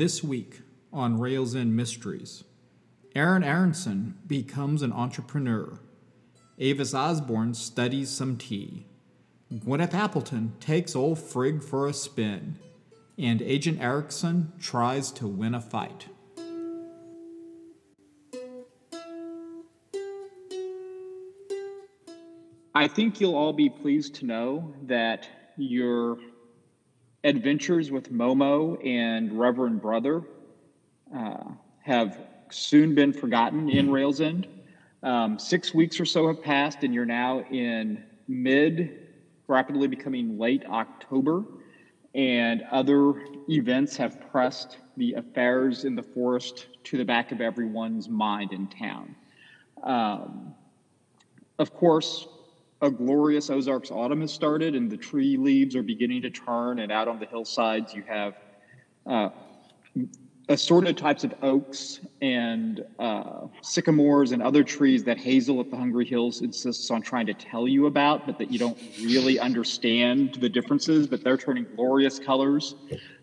This week on Rails End Mysteries, Aaron Aronson becomes an entrepreneur. Avis Osborne studies some tea. Gwyneth Appleton takes old Frigg for a spin. And Agent Erickson tries to win a fight. I think you'll all be pleased to know that your adventures with Momo and Reverend Brother uh, have soon been forgotten in Rails End. Um, six weeks or so have passed, and you're now in mid, rapidly becoming late October, and other events have pressed the affairs in the forest to the back of everyone's mind in town. Um, of course, a glorious Ozarks autumn has started, and the tree leaves are beginning to turn. And out on the hillsides, you have uh, assorted types of oaks and uh, sycamores and other trees that Hazel at the Hungry Hills insists on trying to tell you about, but that you don't really understand the differences. But they're turning glorious colors.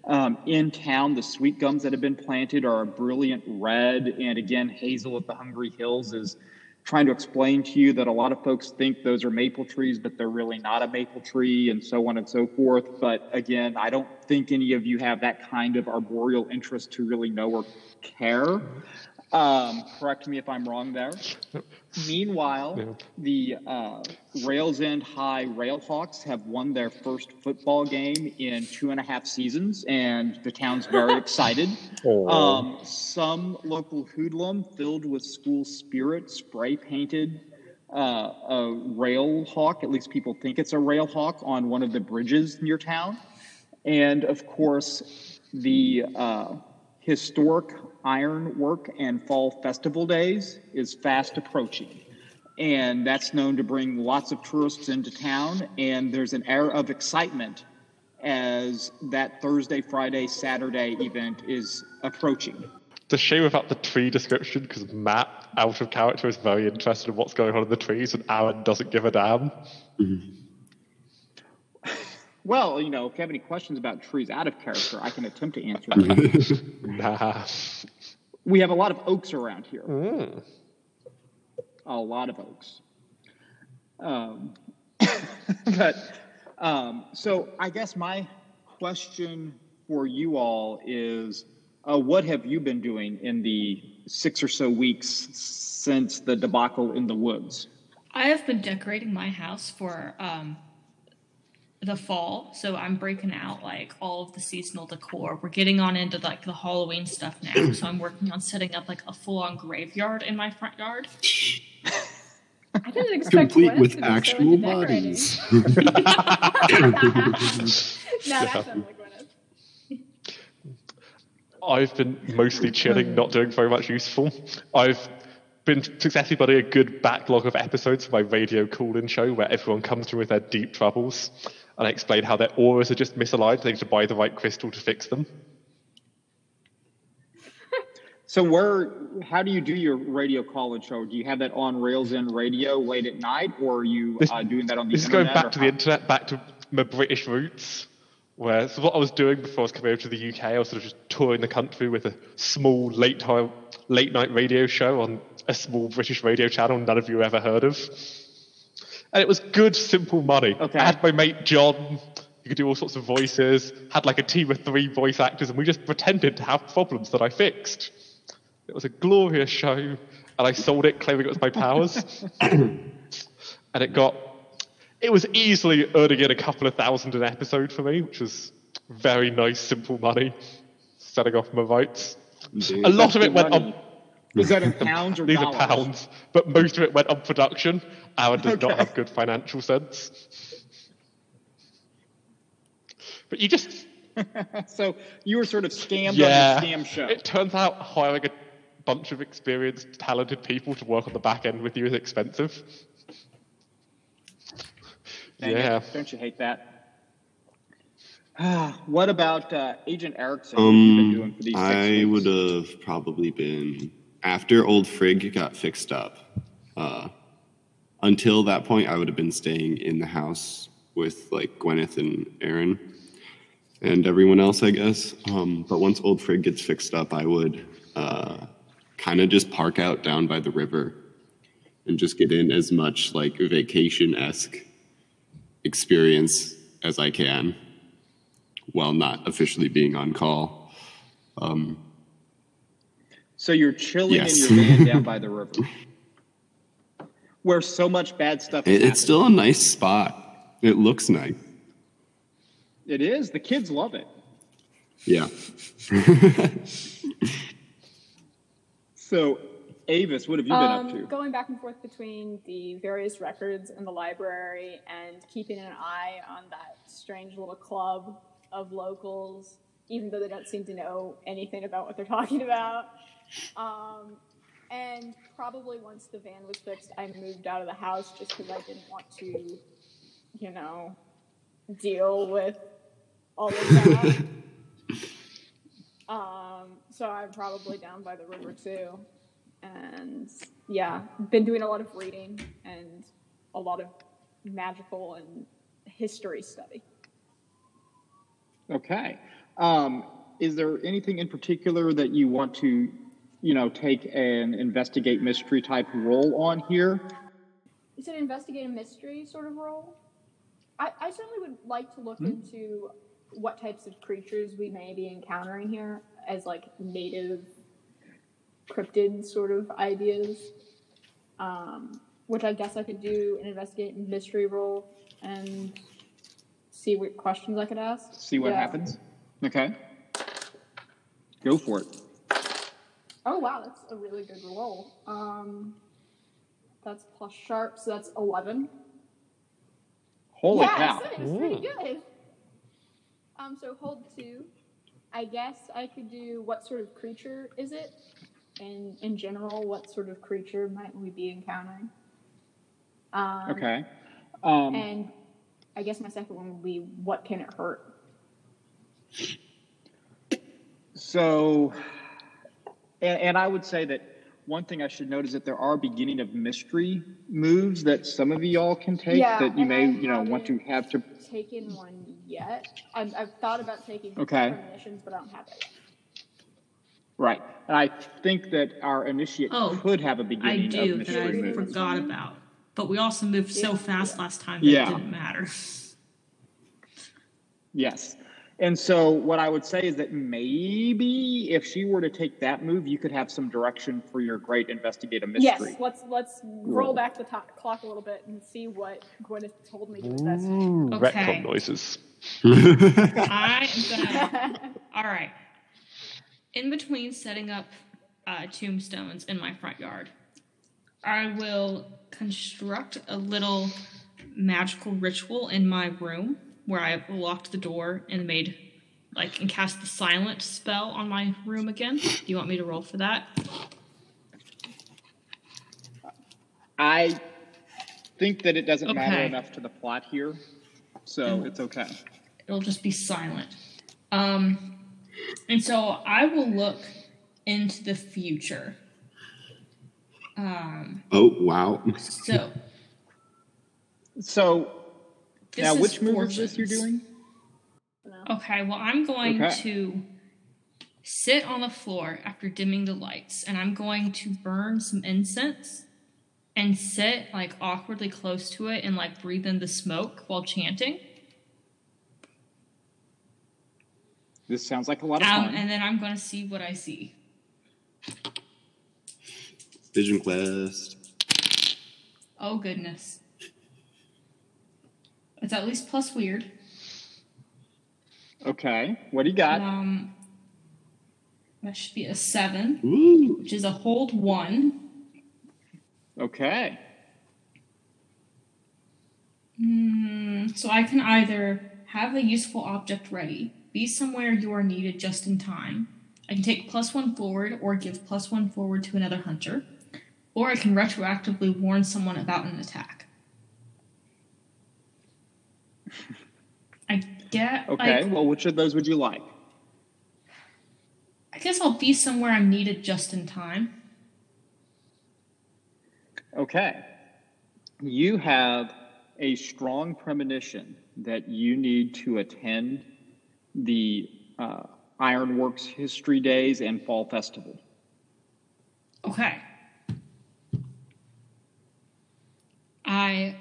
Um, in town, the sweet gums that have been planted are a brilliant red, and again, Hazel at the Hungry Hills is trying to explain to you that a lot of folks think those are maple trees, but they're really not a maple tree, and so on and so forth. But again, I don't think any of you have that kind of arboreal interest to really know or care. Um, correct me if I'm wrong there. Meanwhile, the uh, Rails End High Railhawks have won their first football game in two and a half seasons, and the town's very excited. Um, some local hoodlum filled with school spirit spray painted uh, a rail hawk, at least people think it's a rail hawk, on one of the bridges near town. And of course, the uh, historic Ironwork and Fall Festival Days is fast approaching. And that's known to bring lots of tourists into town. And there's an air of excitement as that Thursday, Friday, Saturday event is approaching. It's a shame about the tree description because Matt, out of character, is very interested in what's going on in the trees, and Aaron doesn't give a damn. Well, you know, if you have any questions about trees out of character, I can attempt to answer them. nah. We have a lot of oaks around here. Mm. A lot of oaks. Um, but um, so I guess my question for you all is uh, what have you been doing in the six or so weeks since the debacle in the woods? I have been decorating my house for um, the fall, so I'm breaking out like all of the seasonal decor. We're getting on into like the Halloween stuff now, so I'm working on setting up like a full-on graveyard in my front yard. I didn't expect complete with actual so bodies. now that's I've been mostly chilling, not doing very much useful. I've been successfully building a good backlog of episodes for my radio call-in show where everyone comes to me with their deep troubles and I explain how their auras are just misaligned. They need to buy the right crystal to fix them. So where, how do you do your radio call-in show? Do you have that on Rails End Radio late at night, or are you this, uh, doing that on the this internet? This is going back to how? the internet, back to my British roots. Where so what I was doing before I was coming over to the UK, I was sort of just touring the country with a small late time, late night radio show on a small British radio channel none of you ever heard of and it was good, simple money. Okay. I had my mate John. You could do all sorts of voices. Had like a team of three voice actors, and we just pretended to have problems that I fixed. It was a glorious show, and I sold it claiming it was my powers. and it got. It was easily earning in a couple of thousand an episode for me, which was very nice, simple money. Setting off my votes. Indeed. A lot of it went on is that in pounds or These dollars? are pounds, but most of it went on production. Aaron does okay. not have good financial sense. But you just. so you were sort of scammed yeah, on the scam show. It turns out hiring a bunch of experienced, talented people to work on the back end with you is expensive. Dang yeah. It. Don't you hate that? what about uh, Agent Erickson? Um, I would have probably been after Old Frigg got fixed up, uh, until that point, I would have been staying in the house with like Gwyneth and Aaron. and everyone else, I guess. Um, but once Old Frigg gets fixed up, I would uh, kind of just park out down by the river and just get in as much like vacation esque experience as I can while not officially being on call. Um, so you're chilling yes. in your van down by the river, where so much bad stuff. It, it's still a nice spot. It looks nice. It is. The kids love it. Yeah. so, Avis, what have you been um, up to? Going back and forth between the various records in the library and keeping an eye on that strange little club of locals, even though they don't seem to know anything about what they're talking about. Um, and probably once the van was fixed, I moved out of the house just because I didn't want to, you know, deal with all of that. um, so I'm probably down by the river too. And yeah, been doing a lot of reading and a lot of magical and history study. Okay. Um, is there anything in particular that you want to, you know, take an investigate mystery type role on here? Is it an investigate a mystery sort of role? I, I certainly would like to look hmm? into what types of creatures we may be encountering here as like native cryptid sort of ideas. Um, which I guess I could do an investigate mystery role and see what questions I could ask. See what yeah. happens. Okay. Go for it. Oh wow, that's a really good roll. Um, that's plus sharp, so that's eleven. Holy yeah, cow! It was pretty good. Um, so hold two. I guess I could do what sort of creature is it? And in general, what sort of creature might we be encountering? Um, okay. Um, and I guess my second one would be what can it hurt? So, and, and I would say that one thing I should note is that there are beginning of mystery moves that some of y'all can take yeah, that you may, you know, want to have to. Taken one yet? I've, I've thought about taking okay. premonitions, but I don't have that yet. Right, and I think that our initiate oh, could have a beginning. I do that I moves. forgot about, but we also moved so fast yeah. last time that yeah. it didn't matter. Yes. And so what I would say is that maybe if she were to take that move, you could have some direction for your great investigative mystery. Yes, let's let's roll back the top, clock a little bit and see what Gwyneth told me to investigate. Okay. Retcon noises. I am gonna. All right. In between setting up uh, tombstones in my front yard, I will construct a little magical ritual in my room where I have locked the door and made like and cast the silent spell on my room again. Do you want me to roll for that? I think that it doesn't okay. matter enough to the plot here, so it's okay. It'll just be silent. Um, and so I will look into the future. Um, oh wow! So, so this now, which move is this you're doing? Okay, well, I'm going okay. to sit on the floor after dimming the lights, and I'm going to burn some incense and sit like awkwardly close to it and like breathe in the smoke while chanting. This sounds like a lot of um, fun. And then I'm going to see what I see. Vision quest. Oh goodness. It's at least plus weird. Okay. What do you got? Um, that should be a seven, Ooh. which is a hold one. Okay. Mm, so I can either have a useful object ready, be somewhere you are needed just in time. I can take plus one forward or give plus one forward to another hunter, or I can retroactively warn someone about an attack. I get. Okay, like, well, which of those would you like? I guess I'll be somewhere I'm needed just in time. Okay. You have a strong premonition that you need to attend the uh, Ironworks History Days and Fall Festival. Okay. I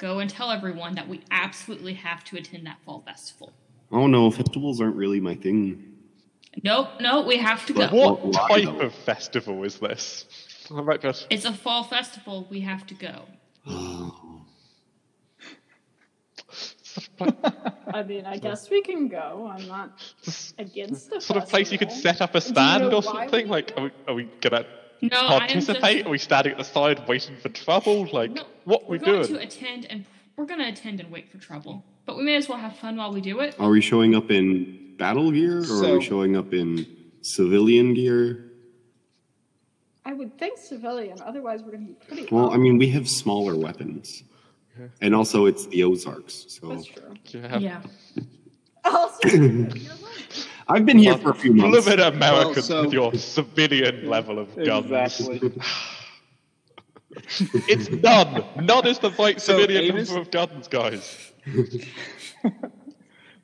go and tell everyone that we absolutely have to attend that fall festival. Oh no, festivals aren't really my thing. Nope, no, we have to go. But What type of festival is this? All right, but It's a fall festival. We have to go. Oh, I mean, I guess we can go. I'm not against the sort of place you could set up a Do you stand know or something. Like, are we, are we gonna No, I am just. participate? Are we standing at the side waiting for trouble? Like, No, what we're We're going to attend and we're going to attend and wait for trouble. But we may as well have fun while we do it. Are we showing up in battle gear or are we showing up in civilian gear? I would think civilian. Otherwise, we're going to be pretty. Well, I mean, we have smaller weapons. And also, it's the Ozarks. So that's true. Do you have Yeah. Also, you're right. I've been here for a few months. a months. little bit American Well, so- with your civilian level of guns. Exactly. It's none. None is the right So, civilian Amos- number of guns, guys.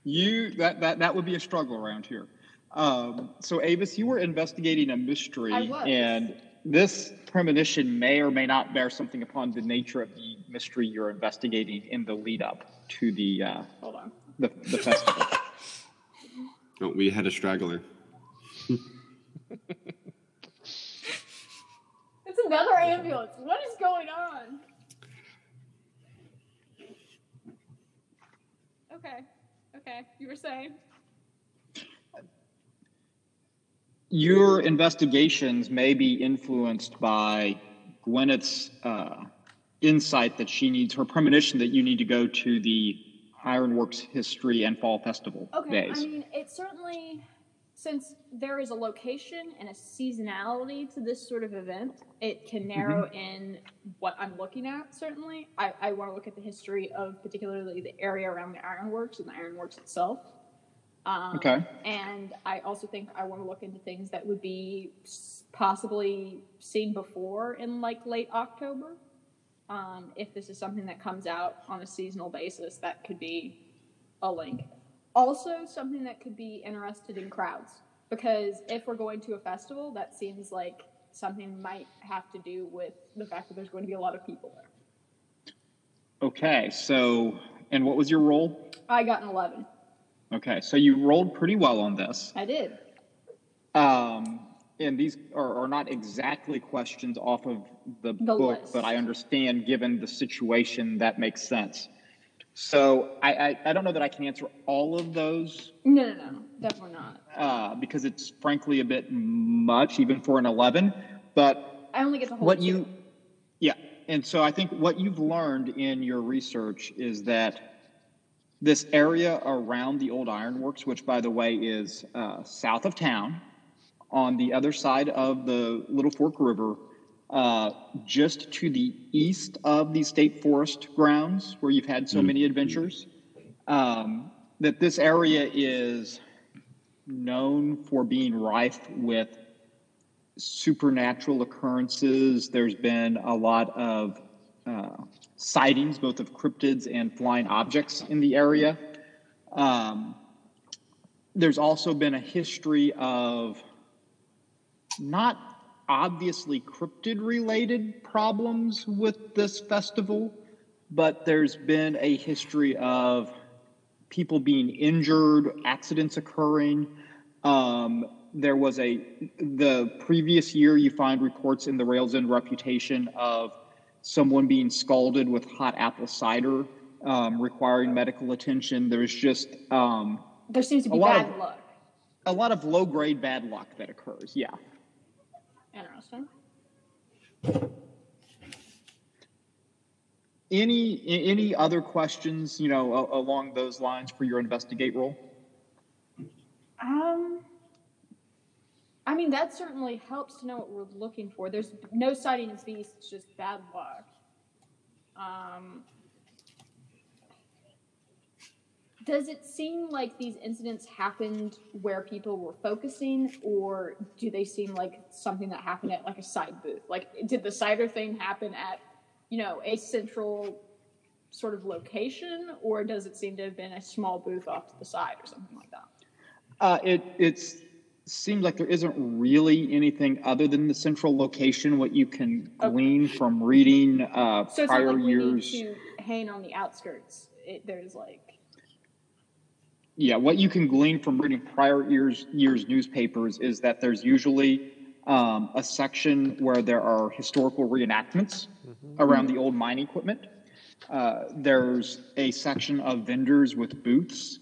You that that that would be a struggle around here. Um, so Avis, you were investigating a mystery, I was. and this premonition may or may not bear something upon the nature of the mystery you're investigating in the lead up to the uh, Hold on. the, the festival. Oh, we had a straggler. It's another ambulance. What is going on? Okay. Okay. You were saying? Your investigations may be influenced by Gwyneth's uh, insight that she needs, her premonition that you need to go to the Ironworks History and Fall Festival Okay. days. I mean, it certainly, since there is a location and a seasonality to this sort of event, it can narrow in what I'm looking at, certainly. I, I want to look at the history of particularly the area around the ironworks and the ironworks itself. Um, Okay. And I also think I want to look into things that would be possibly seen before in like late October. Um, if this is something that comes out on a seasonal basis, that could be a link. Also, something that could be interested in crowds. Because if we're going to a festival, that seems like something might have to do with the fact that there's going to be a lot of people there. Okay, so, and what was your roll? I got an 11. Okay, so you rolled pretty well on this. I did. Um, and these are, are not exactly questions off of the, The book, list. but I understand given the situation that makes sense. So I, I, I don't know that I can answer all of those No, no, no. Definitely not. uh, because it's frankly a bit much, even for an 11. But I only get the hold what two. you, yeah. And so I think what you've learned in your research is that this area around the old ironworks, which by the way is uh, south of town, on the other side of the Little Fork River, uh, just to the east of the state forest grounds where you've had so many adventures, um, that this area is known for being rife with supernatural occurrences. There's been a lot of uh, sightings, both of cryptids and flying objects in the area. Um, there's also been a history of not obviously cryptid related problems with this festival, but there's been a history of people being injured, accidents occurring. Um, there was a the previous year you find reports in the Rails End reputation of someone being scalded with hot apple cider, um, requiring medical attention. There's just um, There seems to be bad of- luck. a lot of low grade bad luck that occurs. Yeah. Interesting. Any any other questions, you know, a- along those lines for your investigate role? Um, I mean, that certainly helps to know what we're looking for. There's no sighting of beasts, it's just bad luck. Um, does it seem like these incidents happened where people were focusing, or do they seem like something that happened at like a side booth? Like, did the cider thing happen at, you know, a central sort of location, or does it seem to have been a small booth off to the side or something like that? Uh, it it's seems like there isn't really anything other than the central location. What you can glean from reading uh, So prior like years. hang on the outskirts. It, there's like Yeah, what you can glean from reading prior years years newspapers is that there's usually um, a section where there are historical reenactments around the old mine equipment. Uh, there's a section of vendors with booths,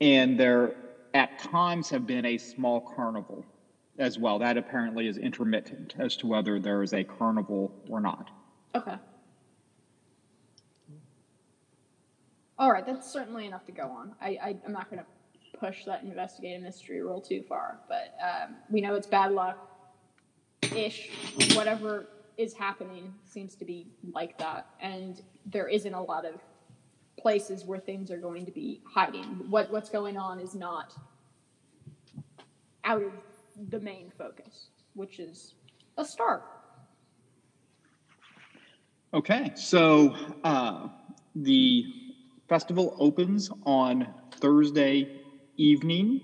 and there at times have been a small carnival as well. That apparently is intermittent as to whether there is a carnival or not. okay. All right, that's certainly enough to go on. I, I I'm not going to push that investigative mystery rule too far, but um, we know it's bad luck. Ish, whatever is happening seems to be like that, and there isn't a lot of places where things are going to be hiding. What what's going on is not out of the main focus, which is a start. Okay, so uh, the festival opens on Thursday evening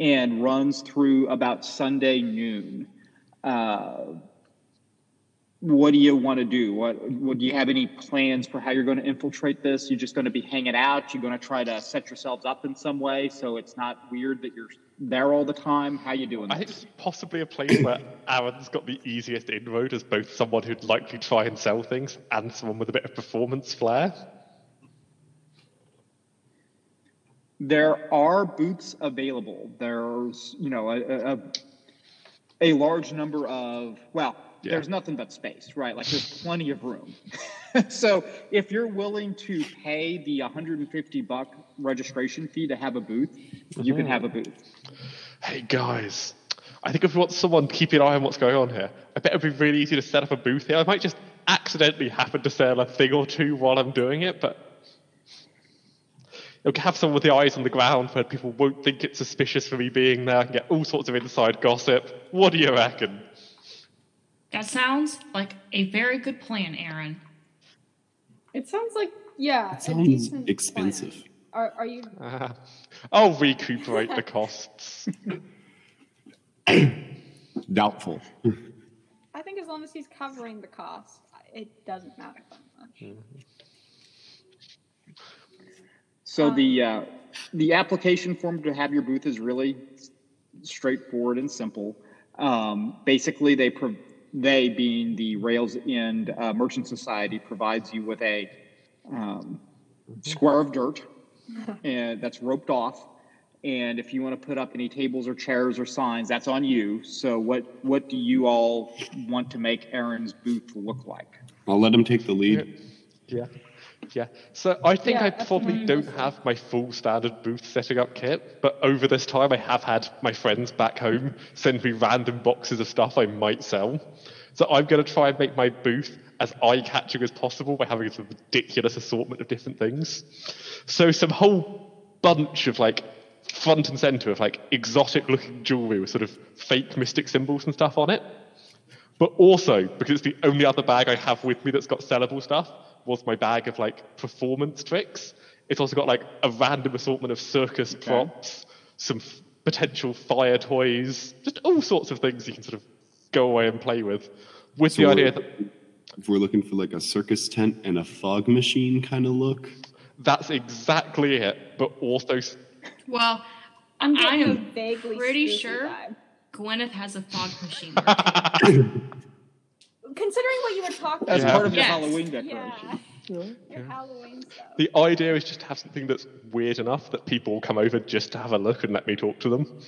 and runs through about Sunday noon. Uh, what do you want to do? What, what do you have any plans for how you're going to infiltrate this? You're just going to be hanging out. You're going to try to set yourselves up in some way so it's not weird that you're there all the time. How you doing? I think it's possibly a place where Aaron's got the easiest inroad as both someone who'd likely try and sell things and someone with a bit of performance flair. There are booths available. There's, you know, a, a, a large number of, well, Yeah. there's nothing but space, right? Like there's plenty of room. so if you're willing to pay the 150 buck registration fee to have a booth, you can have a mm-hmm. booth. Hey guys, I think if we want someone keeping an eye on what's going on here, I bet it'd be really easy to set up a booth here. I might just accidentally happen to sell a thing or two while I'm doing it, but you'll have someone with the eyes on the ground where people won't think it's suspicious for me being there. I can get all sorts of inside gossip. What do you reckon? That sounds like a very good plan, Aaron. It sounds like yeah, It sounds expensive. plan. Are are you Uh, I'll recuperate the costs. Doubtful. I think as long as he's covering the cost, it doesn't matter that much. So the uh, the application form to have your booth is really straightforward and simple. Um, basically, they pro- they being the Rails End uh, Merchant Society provides you with a um, square of dirt, and that's roped off. And if you want to put up any tables or chairs or signs, that's on you. So what what do you all want to make Aaron's booth look like? I'll let him take the lead. Yeah. Yeah. So I think Yeah, I probably don't have my full standard booth setting up kit, but over this time I have had my friends back home send me random boxes of stuff I might sell. So I'm going to try and make my booth as eye-catching as possible by having a ridiculous assortment of different things. So some whole bunch of like front and center of like exotic looking jewelry with sort of fake mystic symbols and stuff on it. But also, because it's the only other bag I have with me that's got sellable stuff, was my bag of like performance tricks. It's also got like a random assortment of circus props, some f- potential fire toys, just all sorts of things you can sort of go away and play with. With So the idea that If we're looking for like a circus tent and a fog machine kind of look, that's exactly it, but also Well, I'm I getting a am vaguely pretty sure vibe. Gwyneth has a fog machine. Considering what you were talking about, As part of your Yes. Halloween yeah, decoration. your Halloween stuff. the idea is just to have something that's weird enough that people will come over just to have a look and let me talk to them.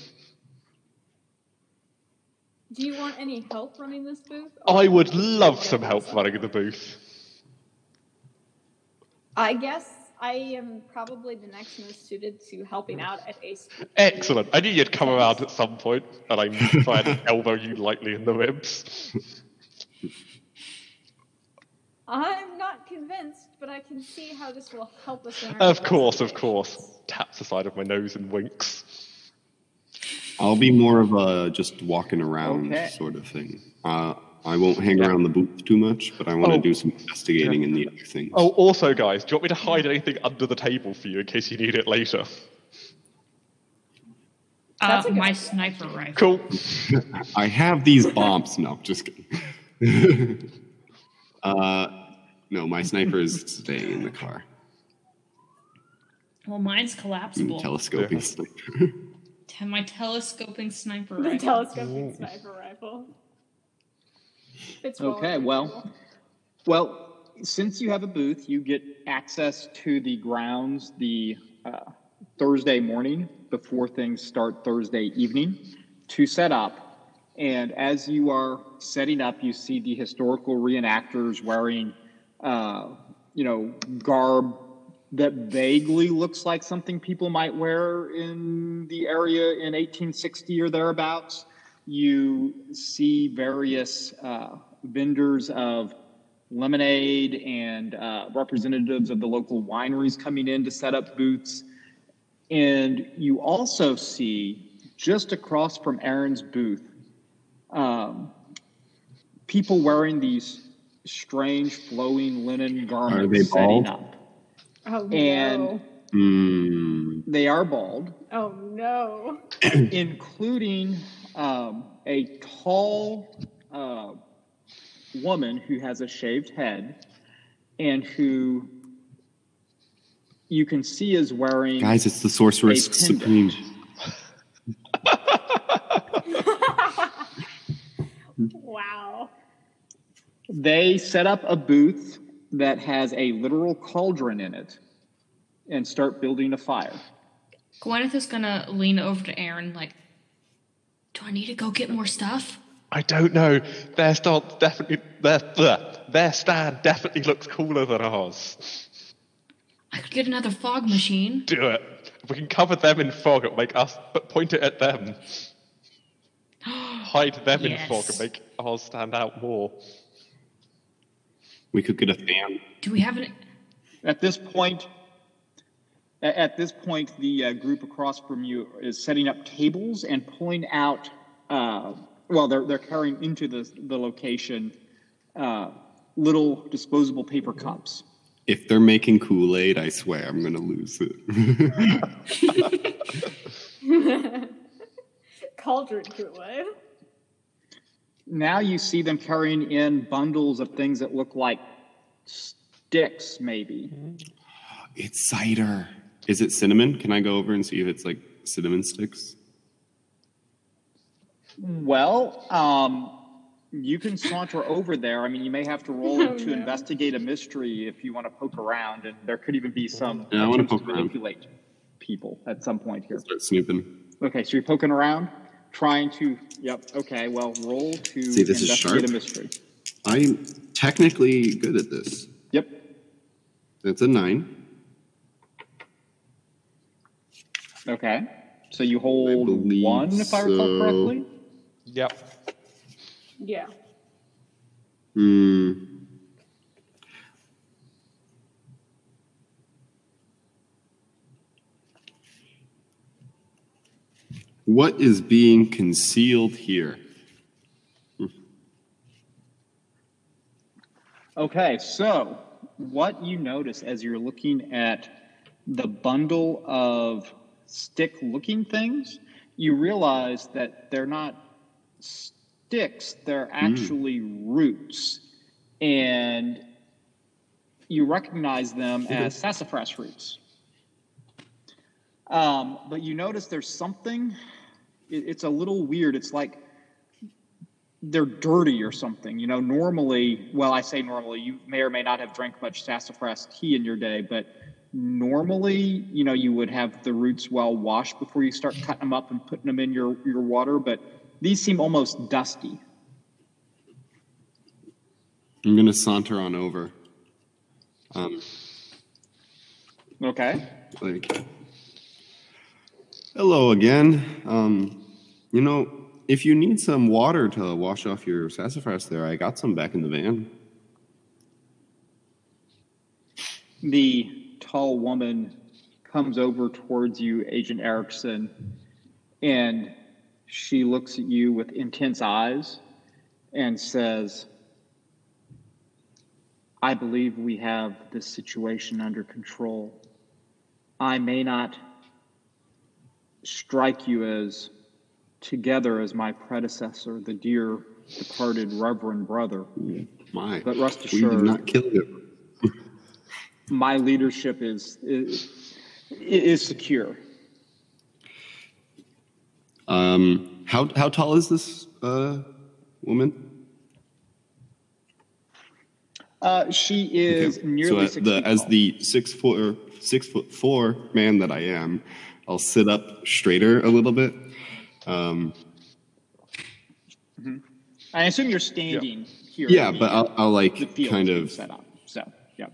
Do you want any help running this booth? I would love some help running the booth. I guess I am probably the next most suited to helping out at a spooky- Excellent. I knew you'd come around at some point, and I'm trying to elbow you lightly in the ribs. I'm not convinced, but I can see how this will help us in our Of course, of course. Taps the side of my nose and winks. I'll be more of a just walking around Okay. sort of thing. Uh, I won't hang around the booth too much, but I want to Oh. do some investigating in the other things. Oh, also, guys, do you want me to hide anything under the table for you in case you need it later? Uh, That's a my idea. sniper rifle. Cool. I have these bombs. No, just kidding. uh, no, my sniper is staying in the car. Well, mine's collapsible. Telescoping Yeah. sniper. My telescoping sniper rifle. The rifle. telescoping sniper rifle. Fits well Okay, well, well, since you have a booth, you get access to the grounds the uh, Thursday morning before things start Thursday evening to set up. And as you are setting up, you see the historical reenactors wearing, uh, you know, garb that vaguely looks like something people might wear in the area in 1860 or thereabouts. You see various uh, vendors of lemonade and uh, representatives of the local wineries coming in to set up booths. And you also see just across from Aaron's booth um, people wearing these strange flowing linen garments Are they setting bald? up. Oh and- no. Hmm. They are bald, Oh no. including um, a tall uh, woman who has a shaved head and who you can see is wearing Guys, it's the Sorceress Supreme. Wow. They set up a booth that has a literal cauldron in it and start building a fire. Gwyneth is gonna lean over to Aaron like, "Do I need to go get more stuff?" I don't know. Their stance definitely their bleh, their stand definitely looks cooler than ours. I could get another fog machine. Do it. If we can cover them in fog, it'll make us but point it at them. Hide them in fog Yes. and make ours stand out more. We could get a fan. Do we have an? At this point, at this point, the uh, group across from you is setting up tables and pulling out. Uh, well, they're they're carrying into the the location uh, little disposable paper cups. If they're making Kool Aid, I swear I'm gonna lose it. Cauldron Kool-Aid. Now you see them carrying in bundles of things that look like sticks, maybe. it's cider. Is it cinnamon? Can I go over and see if it's like cinnamon sticks? Well, um, you can saunter over there. I mean, you may have to roll Oh, to no. investigate a mystery if you want to poke around, and there could even be some Yeah, I wanna attempts to poke around. manipulate people at some point here. Start snooping. Okay, so you're poking around, trying to. Yep. Okay. Well, roll to See, this is investigate a sharp. mystery. I'm technically good at this. Yep. That's a nine. Okay. So you hold believe one, if I recall so. correctly. Yep. Yeah. Hmm. What is being concealed here? Okay, so what you notice as you're looking at the bundle of stick looking things, you realize that they're not sticks, they're actually roots. And you recognize them as sassafras roots. Um, but you notice there's something, it, it's a little weird. It's like they're dirty or something. You know, normally, well, I say normally, you may or may not have drank much sassafras tea in your day, but normally, you know, you would have the roots well washed before you start cutting them up and putting them in your, your water, but these seem almost dusty. I'm gonna saunter on over. Um, Okay. like, hello again. Um, you know, if you need some water to wash off your sassafras, there, I got some back in the van. The tall woman comes over towards you, Agent Erickson, and she looks at you with intense eyes and says, I believe we have this situation under control. I may not strike you as together as my predecessor, the dear departed Reverend Brother. My, But rest assured, we did not kill him. My leadership is is, is secure. Um, how how tall is this uh, woman? Uh, she is Okay. nearly so as six the, feet as the six foot six foot four man that I am, I'll sit up straighter a little bit. Um, I assume you're standing here. yeah, but I'll, I'll like kind of set up. So yeah,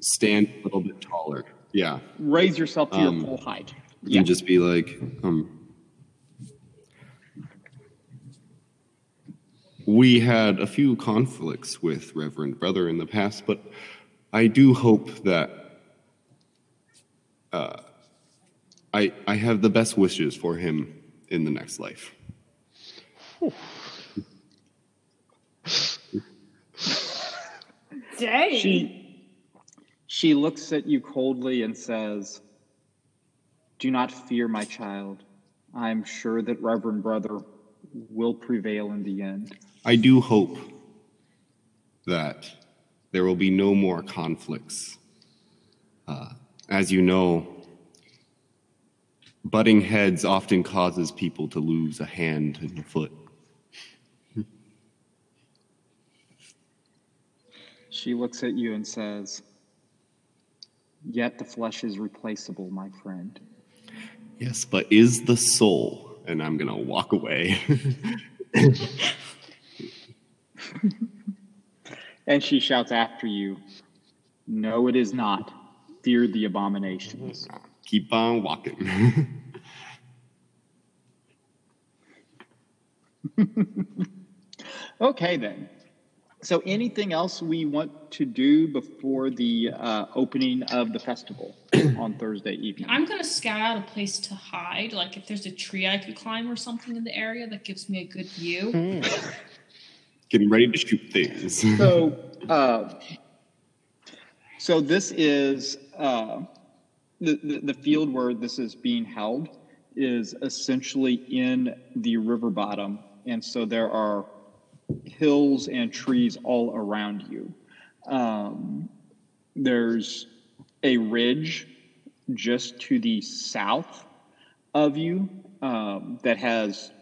stand a little bit taller. Yeah, raise yourself to Um, your full height. Yeah. and just be like, um, we had a few conflicts with Reverend Brother in the past, but I do hope that uh, I I have the best wishes for him in the next life. Dang. She she looks at you coldly and says, "Do not fear, my child. I am sure that Reverend Brother will prevail in the end." I do hope that there will be no more conflicts. Uh, as you know, butting heads often causes people to lose a hand and a foot. She looks at you and says, "Yet the flesh is replaceable, my friend." Yes, but is the soul? And I'm gonna walk away. And she shouts after you, "No, it is not. Fear the abominations." Keep on walking. Okay, then. So, anything else we want to do before the uh, opening of the festival on Thursday evening? I'm gonna scout out a place to hide. Like if there's a tree I could climb or something in the area that gives me a good view. Getting ready to shoot things. So, uh, so this is uh, the, the field where this is being held is essentially in the river bottom, and so there are hills and trees all around you. Um, there's a ridge just to the south of you um, that has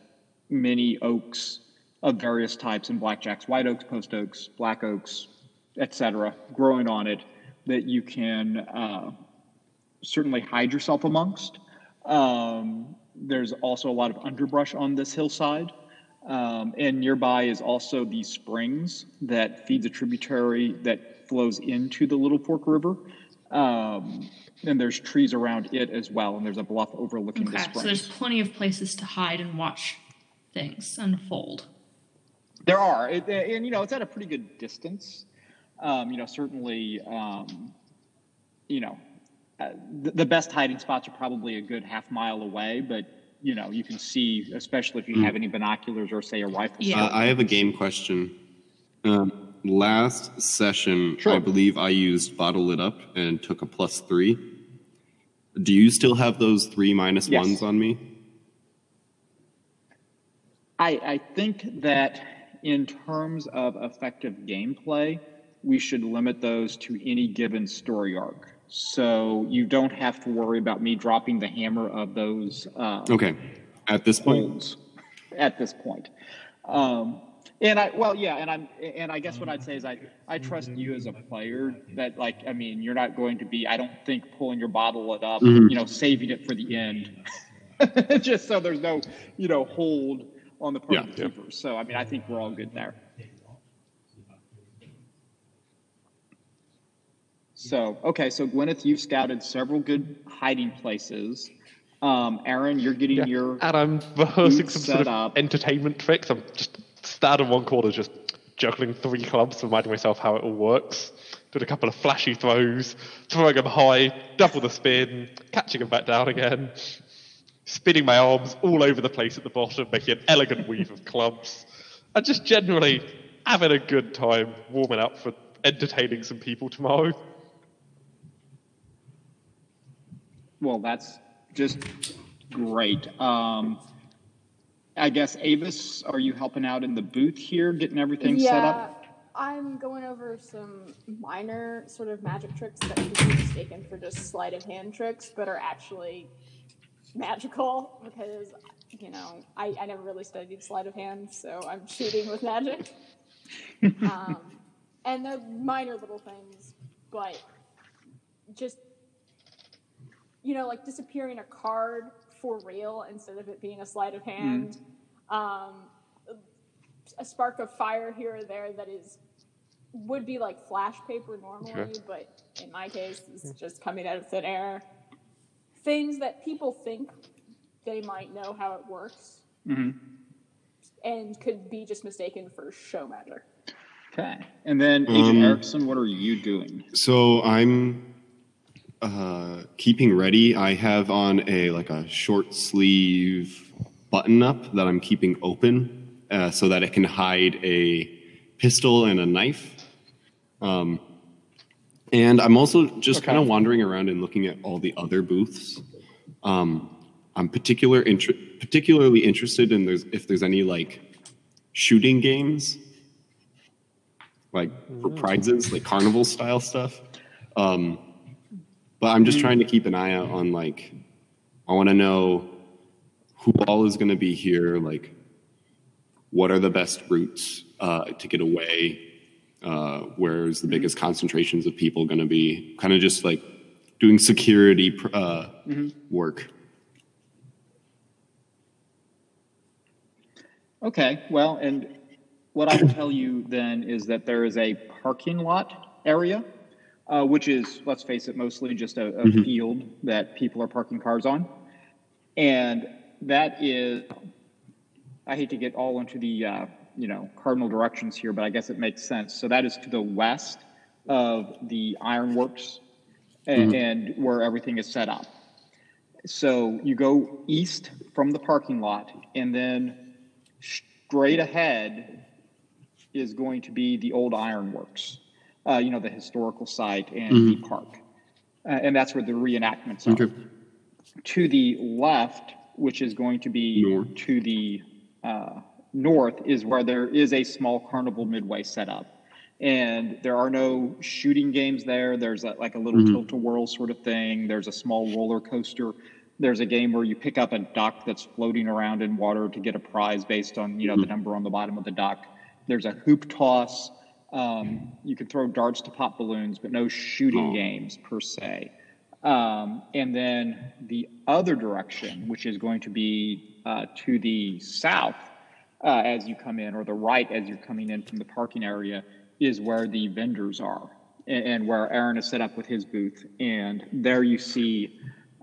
many oaks of various types and blackjacks, white oaks, post oaks, black oaks, etc., growing on it that you can uh, certainly hide yourself amongst. Um, there's also a lot of underbrush on this hillside. Um, and nearby is also the springs that feeds a tributary that flows into the Little Fork River. Um, and there's trees around it as well, and there's a bluff overlooking the Okay, springs. so there's plenty of places to hide and watch things unfold. There are, it, and you know, it's at a pretty good distance. Um, you know, certainly, um, you know, uh, the, the best hiding spots are probably a good half mile away, but you know, you can see, especially if you have any binoculars or say a rifle. Yeah. Uh, I have a game question. Um, last session, Sure. I believe I used Bottle It Up and took a plus three. Do you still have those three minus Yes. ones on me? I, I think that in terms of effective gameplay, we should limit those to any given story arc. So you don't have to worry about me dropping the hammer of those uh, Okay. At this point, at this point. Um, and I, well, yeah, and I'm, and I guess what I'd say is I, I trust you as a player that, like, I mean, you're not going to be, I don't think pulling your bottle it up, Mhm. you know, saving it for the end, just so there's no, you know, hold on the part Yeah, of the yeah. So, I mean, I think we're all good there. So, okay, so Gwyneth, you've scouted several good hiding places. Um, Aaron, you're getting Yeah. your And I'm rehearsing some sort of up. entertainment tricks. I'm just standing in one corner, just juggling three clubs, reminding myself how it all works. Doing a couple of flashy throws, throwing them high, double the spin, catching them back down again, spinning my arms all over the place at the bottom, making an elegant weave of clubs, and just generally having a good time warming up for entertaining some people tomorrow. Well, that's just Great. Um, I guess Avis, are you helping out in the booth here, getting everything yeah, set up? I'm going over some minor sort of magic tricks that can be mistaken for just sleight of hand tricks, but are actually magical because you know I, I never really studied sleight of hand, so I'm shooting with magic. um, and they're minor little things, but just you know, like disappearing a card for real instead of it being a sleight of hand. Um, a spark of fire here or there that is would be like flash paper normally, Okay. but in my case, it's just coming out of thin air. Things that people think they might know how it works and could be just mistaken for show magic. Okay. And then Agent Um, Erickson, what are you doing? So I'm uh, keeping ready. I have on a like a short sleeve button up that I'm keeping open uh, so that it can hide a pistol and a knife. Um, and I'm also just Okay. kind of wandering around and looking at all the other booths. Um, I'm particular inter- particularly interested in there's, if there's any like shooting games, like for prizes, like carnival style stuff. Um, but I'm just trying to keep an eye out on like, I want to know who all is going to be here, like, what are the best routes uh, to get away? Uh, where's the biggest concentrations of people going to be? Kind of just like doing security pr- uh, work. Okay. Well, and what I will tell you then is that there is a parking lot area, uh, which is, let's face it, mostly just a, a field that people are parking cars on. And that is, I hate to get all into the, uh, you know, cardinal directions here, but I guess it makes sense. So that is to the west of the ironworks and, and where everything is set up. So you go east from the parking lot, and then straight ahead is going to be the old ironworks, uh, you know, the historical site and the park. Uh, and that's where the reenactments are. Okay. To the left, which is going to be North. to the uh, north, is where there is a small carnival midway set up. And there are no shooting games there. There's a, like a little tilt-a-whirl sort of thing. There's a small roller coaster. There's a game where you pick up a duck that's floating around in water to get a prize based on you know the number on the bottom of the duck. There's a hoop toss. Um, you can throw darts to pop balloons, but no shooting Oh. games per se. Um, and then the other direction, which is going to be uh, to the south uh, as you come in, or the right as you're coming in from the parking area, is where the vendors are and, and where Aaron is set up with his booth. And there you see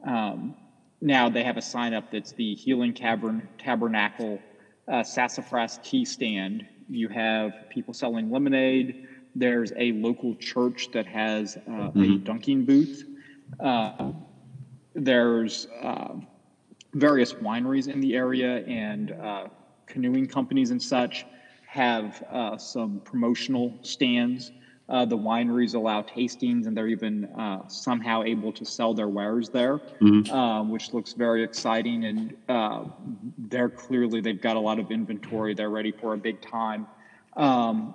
um, now they have a sign up that's the Healing Cavern Tabernacle uh, Sassafras Tea Stand. You have people selling lemonade. There's a local church that has uh, a dunking booth. Uh, there's uh, various wineries in the area and uh, canoeing companies and such have uh, some promotional stands. Uh, the wineries allow tastings, and they're even uh, somehow able to sell their wares there, um, which looks very exciting. And uh, they're clearly they've got a lot of inventory. They're ready for a big time. Um,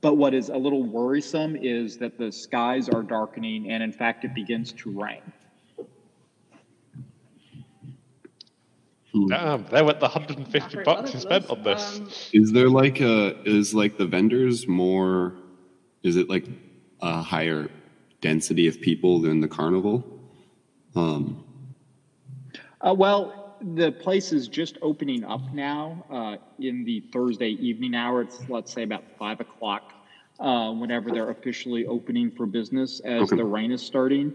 but what is a little worrisome is that the skies are darkening, and in fact, it begins to rain. Damn, they went the 150 bucks you spent on this. um, Is there like a is like the vendors more? Is it like a higher density of people than the carnival? Um, Uh, well, the place is just opening up now uh, in the Thursday evening hour. It's, let's say, about 5 o'clock uh, whenever they're officially opening for business as Okay. the rain is starting.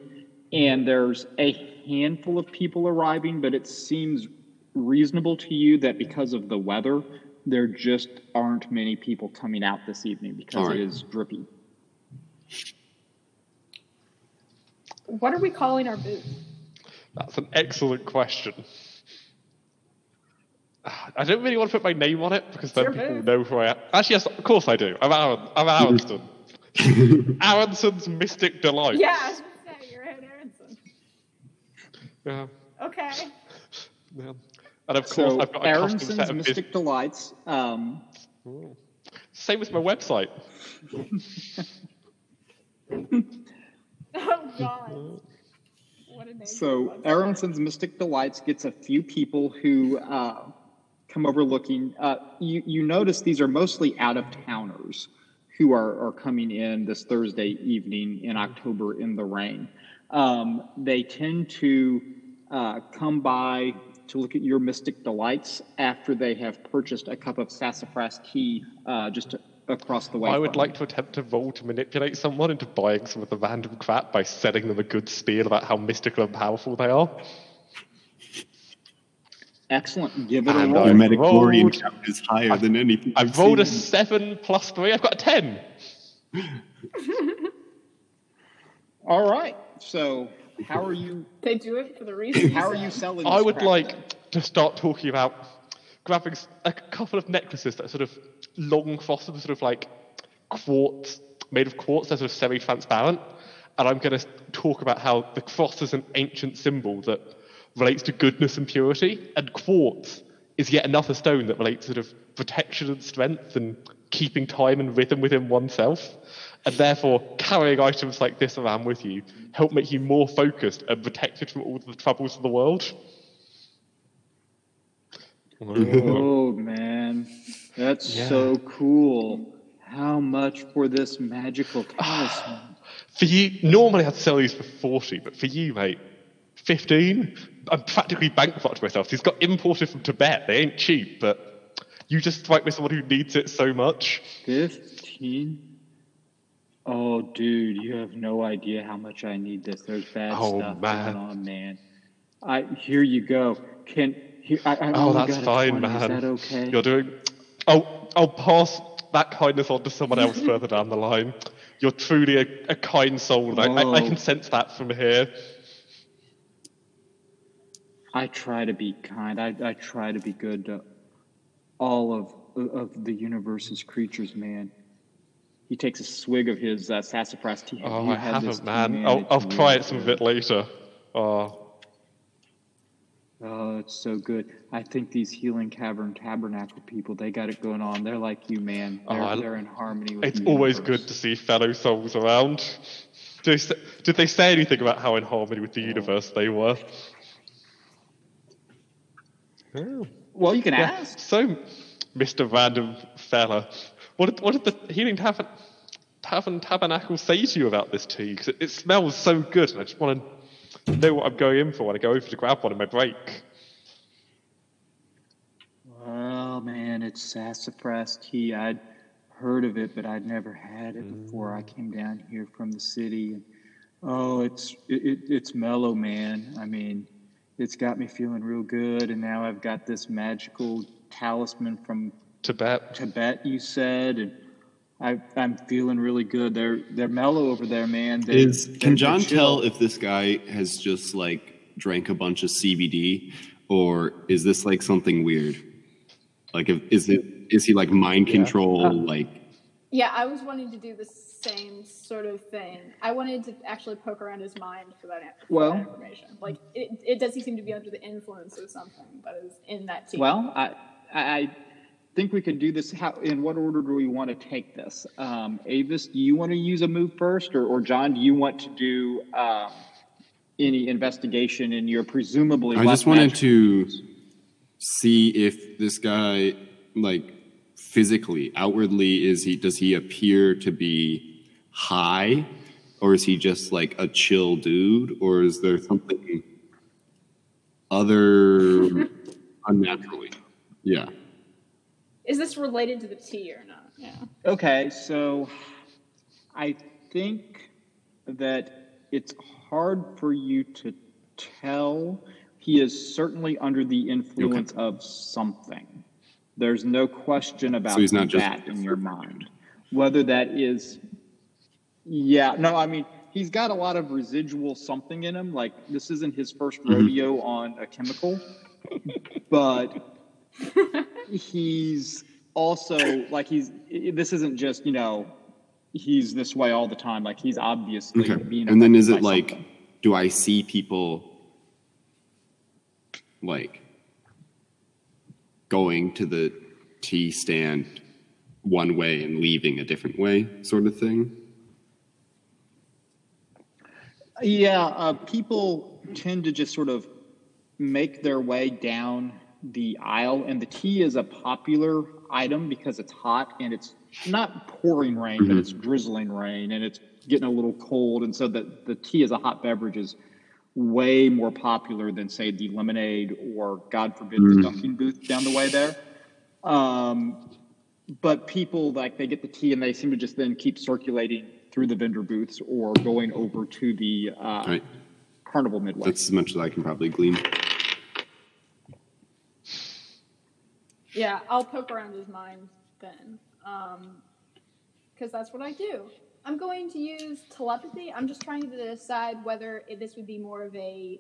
And there's a handful of people arriving, but it seems reasonable to you that because of the weather, there just aren't many people coming out this evening because right. it is drippy. What are we calling our booth? That's an excellent question. I don't really want to put my name on it because then Sure people do. know who I am. Actually, yes, of course I do. I'm Aaron. I'm Aronson. Aronson's Mystic Delight. Yeah, I was gonna say you're Ed Aronson. Yeah. Okay. Yeah. And of course, So I've got a custom set of bus- Mystic Delights. Um, Same with my website. Oh God. So. Aronson's Mystic Delights gets a few people who uh, come over looking. Uh, you, you notice these are mostly out of towners who are, are coming in this Thursday evening in October in the rain. Um, they tend to uh, come by to look at your Mystic Delights after they have purchased a cup of sassafras tea uh, just across the way. I would like you. to attempt a roll to manipulate someone into buying some of the random crap by selling them a good spiel about how mystical and powerful they are. Excellent. Give it a roll. I- Your midi-chlorian rolled- count is higher than anything. I've I've rolled a seven plus three. I've got a ten. All right. So how are you? they do it for the reason. How are you selling? I would crap like then? to start talking about grabbing a couple of necklaces that sort of long frosted, sort of like quartz, made of quartz, they're sort of semi-transparent. And I'm going to talk about how the cross is an ancient symbol that relates to goodness and purity, and quartz is yet another stone that relates to sort of protection and strength and keeping time and rhythm within oneself. And therefore, carrying items like this around with you help make you more focused and protected from all the troubles of the world. Oh man, that's Yeah. so cool. How much for this magical talisman? Ah, for you, normally I'd sell these for 40, but for you, mate, 15? I'm practically bankrupt myself. These got imported from Tibet. They ain't cheap, but you just strike me as someone who needs it so much. Fifteen. Oh, dude, you have no idea how much I need this. There's bad Oh, stuff man. going on, man. I here you go. Can here, I, I Oh, that's fine, 20. man. Is that okay? You're doing. I'll, I'll pass that kindness on to someone else further down the line. You're truly a, a kind soul, I, I, I can sense that from here. I try to be kind. I, I try to be good to all of of the universe's creatures, man. He takes a swig of his uh, sassafras tea. Oh, I haven't, man. I'll, I'll try it some of it later. Oh, Oh, it's so good. I think these Healing Cavern Tabernacle people, they got it going on. They're like you, man. Oh, they're, Oh, they're in harmony with It's the always universe. good to see fellow souls around. Did they, say, did they say anything about how in harmony with the oh. universe they were? Oh. Well, you can Yeah. ask. So, Mr. Random Fella, what did, what did the Healing Tavern, Tavern Tabernacle say to you about this tea? Because it, it smells so good, and I just want to know what I'm going in for when I go over to grab one in my break. Well, man, it's sassafras tea. I'd heard of it, but I'd never had it before I came down here from the city. And oh, it's it, it, it's mellow, man. I mean, it's got me feeling real good. And now I've got this magical talisman from Tibet. Tibet. You said, and I, I'm feeling really good. They're they're mellow over there, man. They, Is can John tell if this guy has just like drank a bunch of CBD, or is this like something weird? Like, if, is it is he like mind control? Uh, like, Yeah, I was wanting to do the same sort of thing. I wanted to actually poke around his mind for that, for Well- that information. Like, it, it does he seem to be under the influence of something that is in that team? Well, I, I I think we could do this. How in what order do we want to take this? Um, Avis, do you want to use a move first, or, or John, do you want to do um, any investigation? And you're presumably. I just wanted to see if this guy, like, physically, outwardly, is he does he appear to be high, or is he just like a chill dude, or is there something other unnaturally? Yeah. Is this related to the tea or not? Yeah. Okay, so I think that it's hard for you to tell. He is certainly under the influence of something. There's no question about So he's not just- that in your mind. Whether that is, yeah, no, I mean, he's got a lot of residual something in him. Like, this isn't his 1st Mm-hmm. rodeo on a chemical, but he's also like he's this isn't just you know he's this way all the time like he's obviously Okay. being And then is it like, something. do I see people like going to the tea stand one way and leaving a different way, sort of thing. Yeah, uh, people tend to just sort of make their way down the aisle, and the tea is a popular item because it's hot and it's not pouring rain, but it's drizzling rain and it's getting a little cold, and so the the tea as a hot beverage is way more popular than say the lemonade or God forbid the Dunkin' booth down the way there. Um, but people like they get the tea and they seem to just then keep circulating through the vendor booths or going over to the uh, Right. Carnival Midway. That's as much as I can probably glean. Yeah, I'll poke around his mind then, because that's what I do. I'm going to use telepathy. I'm just trying to decide whether this would be more of a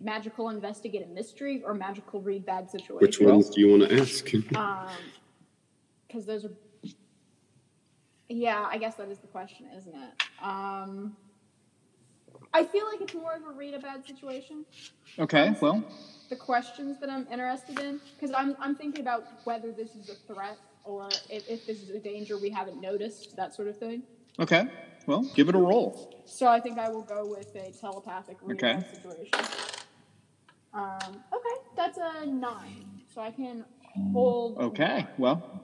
magical investigate a mystery or magical read bad situation. Which ones do you want to ask? Um, because those are. Yeah, I guess that is the question, isn't it? Um, I feel like it's more of a read a bad situation. okay, well, the questions that I'm interested in because I'm, I'm thinking about whether this is a threat or if, if this is a danger we haven't noticed, that sort of thing. okay, well, give it a roll. So I think I will go with a telepathic read Okay. that situation. Um, okay, that's a nine. So I can hold. Okay, well,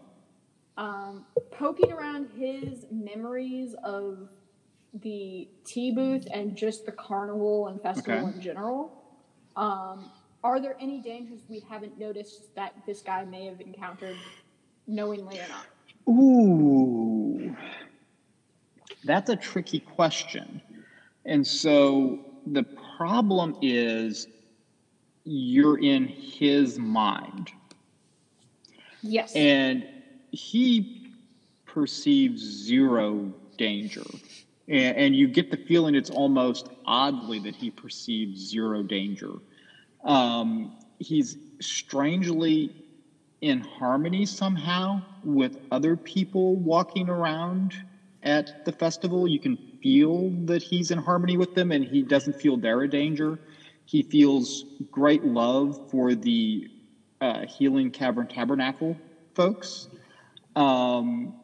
Um, poking around his memories of the tea booth and just the carnival and festival Okay. in general. Um, are there any dangers we haven't noticed that this guy may have encountered knowingly or not? ooh, that's a tricky question. And so the problem is you're in his mind. Yes. and he perceives zero danger and, and you get the feeling it's almost oddly that he perceives zero danger. Um, he's strangely in harmony somehow with other people walking around at the festival. You can feel that he's in harmony with them and he doesn't feel they're a danger. He feels great love for the uh, Healing Cavern Tabernacle folks. Um,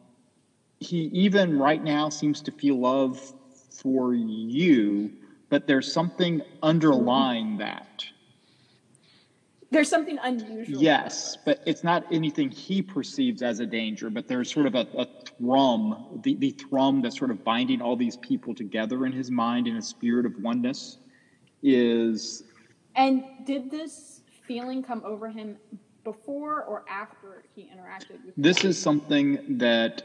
he even right now seems to feel love for you, but there's something underlying that. There's something unusual. Yes, but it's not anything he perceives as a danger, but there's sort of a, a thrum, the, the thrum that's sort of binding all these people together in his mind in a spirit of oneness is And did this feeling come over him before or after he interacted with This is something that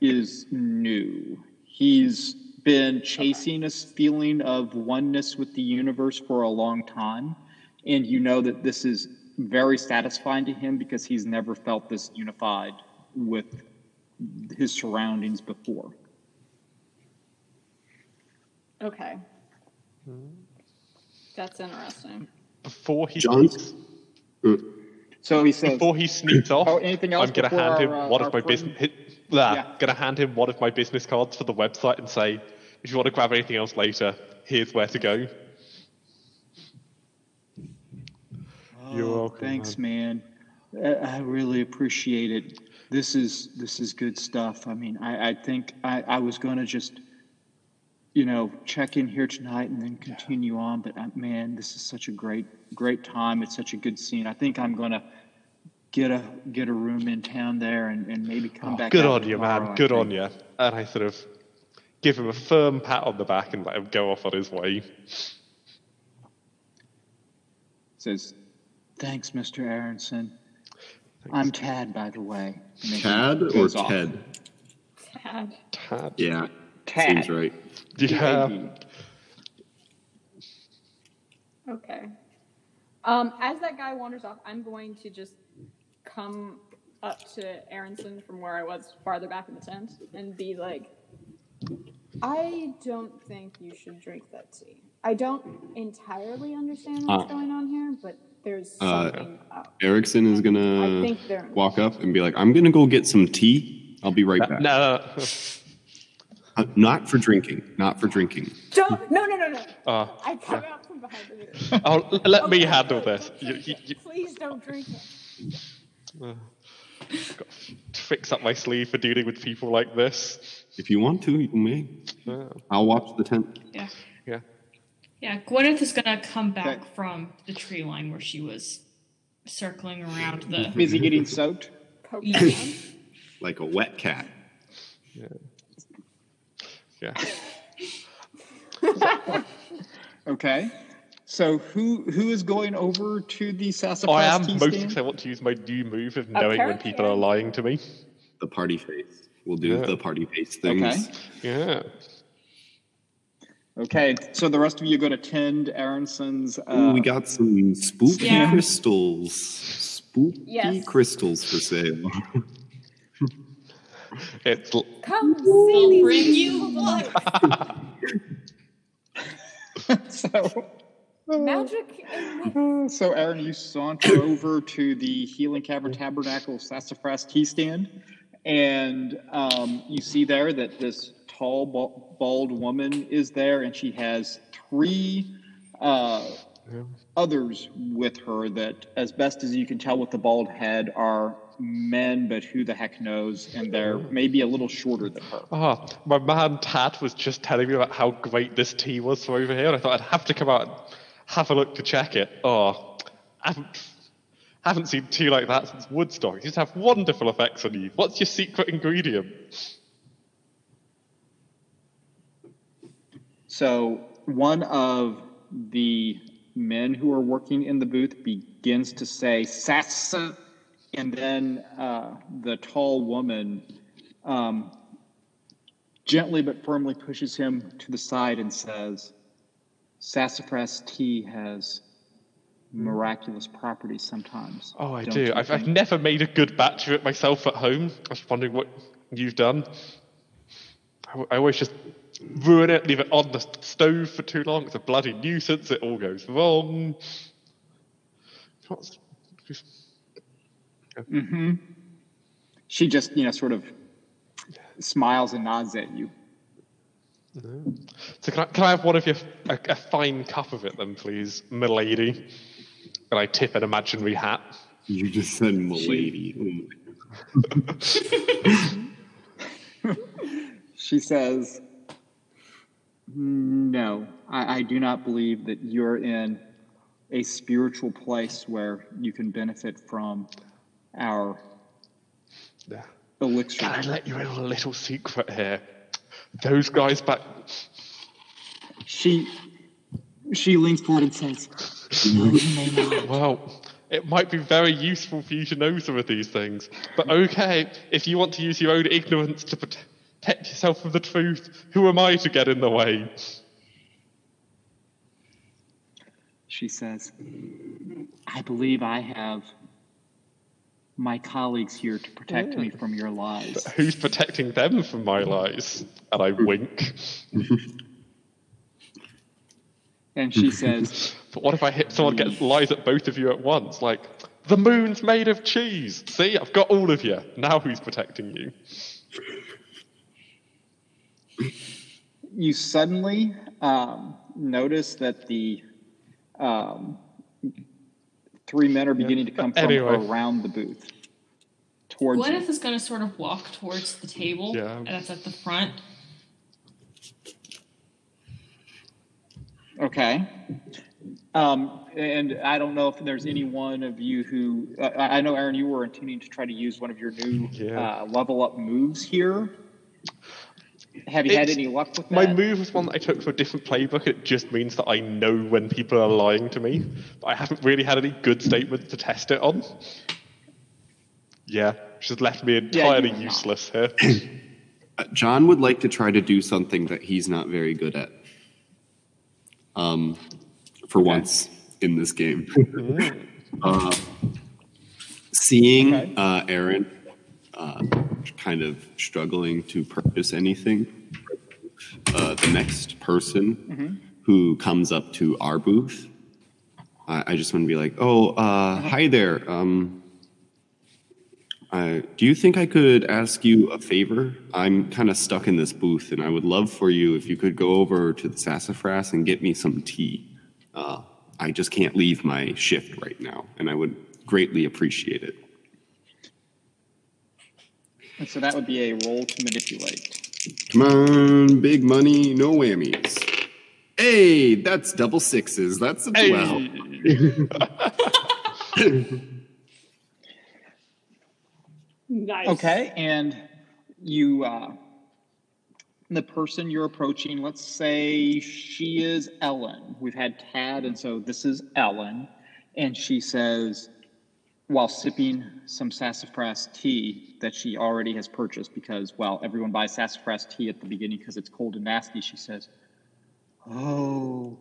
is new. He's been chasing a feeling of oneness with the universe for a long time. And you know that this is very satisfying to him because he's never felt this unified with his surroundings before. Okay. That's interesting. Before he John? sneaks, So he says, before he sneaks off, Oh, anything else I'm gonna before hand him our, uh, one of my friend- business. Hit, nah, Yeah. gonna hand him one of my business cards for the website and say, if you want to grab anything else later, here's where to go. You're "Oh, welcome, Thanks, man. I I really appreciate it. This is this is good stuff. I mean, I, I think I, I was going to just, you know, check in here tonight and then continue on. But uh, man, this is such a great great time. It's such a good scene. I think I'm going to get a get a room in town there and, and maybe come Oh, back. good on you, tomorrow, man. I Good on you. And I sort of give him a firm pat on the back and let him go off on his way. Says, thanks, Mr. Aronson. I'm Tad, by the way. And Tad or off. Ted? Tad. Tad. Yeah, Tad. seems right. Yeah. T-A-D. Okay. Um, as that guy wanders off, I'm going to just come up to Aronson from where I was farther back in the tent and be like, I don't think you should drink that tea. I don't entirely understand what's Uh, going on here, but there's uh, something up. Erickson is gonna walk up and be like, "I'm gonna go get some tea. I'll be right back." no, no. Uh, not for drinking. Not for drinking. Don't no no no no. Uh, I come out from behind the mirror. oh, l- let me handle okay, this. don't You, you, you, Please don't drink it. Got tricks up my sleeve for dealing with people like this. If you want to, you may. Yeah. I'll watch the tent. Yeah. Yeah. Yeah, Gwyneth is gonna come back Okay. from the tree line where she was circling around the. Busy getting soaked. Yeah. Like a wet cat. Yeah. Yeah. Okay. So who who is going over to the Sassafras I am tea most stand? because I want to use my new move of knowing when people are lying to me. The party face. We'll do Yeah. the party face things. Okay. Yeah. Okay. So the rest of you go to tend Aronson's. Uh, Ooh, we got some spooky Yeah. crystals. Spooky Yes. crystals for sale. It's l- Come see I'll bring you luck. so magic and So, Aaron, you saunter over to the Healing Cavern Tabernacle Sassafras tea stand, and um, you see there that this tall, bald woman is there, and she has three uh, others with her that, as best as you can tell with the bald head, are men, but who the heck knows, and they're maybe a little shorter than her. Ah, my man Tad was just telling me about how great this tea was for over here, and I thought I'd have to come out and have a look to check it. Oh, I haven't, haven't seen tea like that since Woodstock. Used have wonderful effects on you. What's your secret ingredient? So one of the men who are working in the booth begins to say "Sassa," and then uh, the tall woman um, gently but firmly pushes him to the side and says, "Sassafras tea has hmm. miraculous properties sometimes." Oh, I do. I've, I've never made a good batch of it myself at home. I was wondering what you've done. I always just ruin it, leave it on the stove for too long. It's a bloody nuisance. It all goes wrong. What's, mm-hmm. She just, you know, sort of smiles and nods at you. So can I, can I have one of your a, a fine cup of it then, please, milady? And I tip an imaginary hat. You just said milady. She says, No, I, I do not believe that you're in a spiritual place where you can benefit from our Yeah. elixir. Can I let you in on a little secret here? Those guys back. She she leans forward and says, Well, it might be very useful for you to know some of these things. But okay, if you want to use your own ignorance to protect yourself from the truth, who am I to get in the way? She says, I believe I have my colleagues here to protect me from your lies. But Who's protecting them from my lies? And I wink. And she says, But what if I hit someone gets lies at both of you at once? Like, the moon's made of cheese. See, I've got all of you. Now who's protecting you? you suddenly um, notice that the um, three men are beginning to come from Anyway. around the booth towards you. Gwyneth is gonna sort of walk towards the table Yeah. that's at the front. Okay. Um, and I don't know if there's any one of you who I, I know, Aaron, you were intending to try to use one of your new Yeah. uh, level up moves here. Have you had any luck with that? My move was one that I took from a different playbook. It just means that I know when people are lying to me. But I haven't really had any good statements to test it on. Yeah, which has left me entirely have not. useless here. Uh, John would like to try to do something that he's not very good at. Um, for once in this game. uh, seeing Okay. uh, Aaron uh, kind of struggling to purchase anything, uh, the next person who comes up to our booth, I, I just want to be like, "Oh, uh, hi there. Um, uh, do you think I could ask you a favor? I'm kind of stuck in this booth, and I would love for you if you could go over to the Sassafras and get me some tea. Uh, I just can't leave my shift right now, and I would greatly appreciate it. And so that would be a roll to manipulate. Come on, big money, no whammies. Hey, that's double sixes. That's a 12. Hey. Nice. Okay, and you, uh, the person you're approaching, let's say she is Ellen. We've had Tad, and so this is Ellen. And she says, while sipping some sassafras tea that she already has purchased, because, well, everyone buys sassafras tea at the beginning because it's cold and nasty, she says, Oh,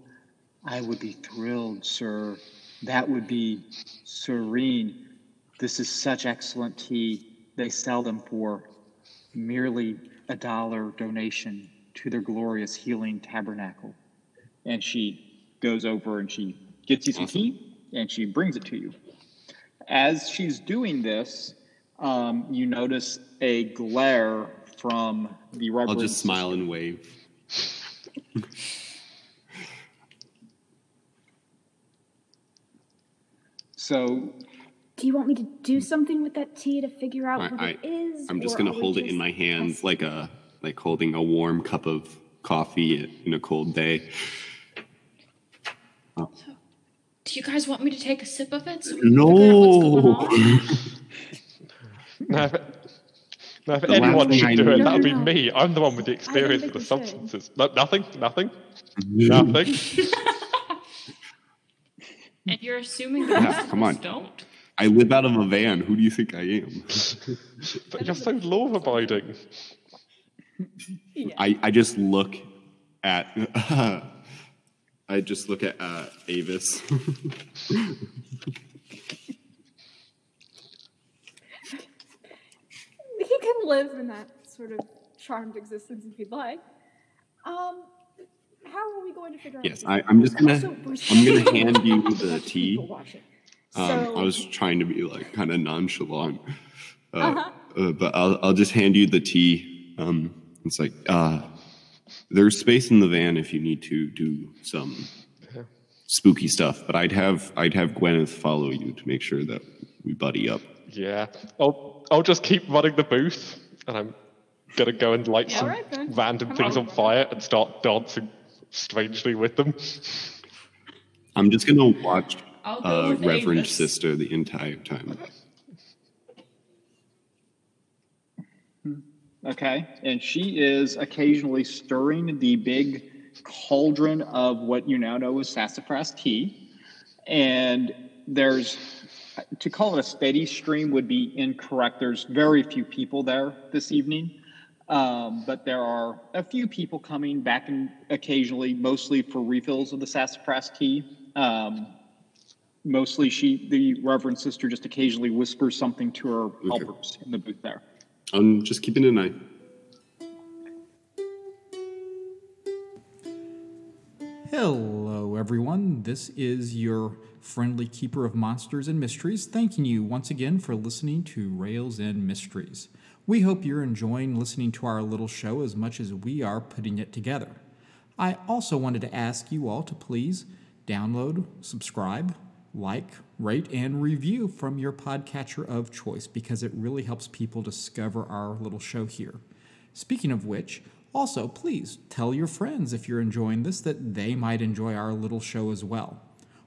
I would be thrilled, sir. That would be serene. This is such excellent tea. They sell them for merely a dollar donation to their glorious healing tabernacle. And she goes over and she gets you some Awesome. tea and she brings it to you. As she's doing this, um, you notice a glare from the rubber. I'll just smile and wave. So Do you want me to do something with that tea to figure out I, what I, it is? I'm just gonna hold it in my hands test- like a like holding a warm cup of coffee in a cold day. Do you guys want me to take a sip of it? So we can figure out what's going No. on? Now, if, now, if anyone should do it, that would be me. I'm the one with the experience think with the substances. No, nothing, nothing, nothing. And you're assuming the Yeah, come on. don't? I live out of a van. Who do you think I am? but you're so law abiding. I, I just look at I just look at uh, Avis. He can live in that sort of charmed existence if he'd like. Um, how are we going to figure out? yes, I'm just gonna I'm gonna hand you the tea. Um, So- I was trying to be like kind of nonchalant, uh, Uh-huh. uh, but I'll I'll just hand you the tea. Um, it's like uh, there's space in the van if you need to do some spooky stuff. But I'd have I'd have Gwyneth follow you to make sure that we buddy up. Yeah, I'll I'll just keep running the booth, and I'm gonna go and light Yeah. some Alright then. random Come things on. on fire and start dancing strangely with them. I'm just gonna watch uh, Reverend Avis. Sister the entire time. Okay. And she is occasionally stirring the big cauldron of what you now know as sassafras tea. And there's, to call it a steady stream would be incorrect. There's very few people there this evening. Um, but there are a few people coming back and occasionally, mostly for refills of the sassafras tea. Um, mostly, she, the Reverend Sister, just occasionally whispers something to her helpers in the booth there. I'm just keeping an eye. Hello, everyone. This is your friendly keeper of monsters and mysteries, thanking you once again for listening to Rails and Mysteries. We hope you're enjoying listening to our little show as much as we are putting it together. I also wanted to ask you all to please download, subscribe, like, rate, and review from your podcatcher of choice because it really helps people discover our little show here. Speaking of which, also please tell your friends if you're enjoying this that they might enjoy our little show as well.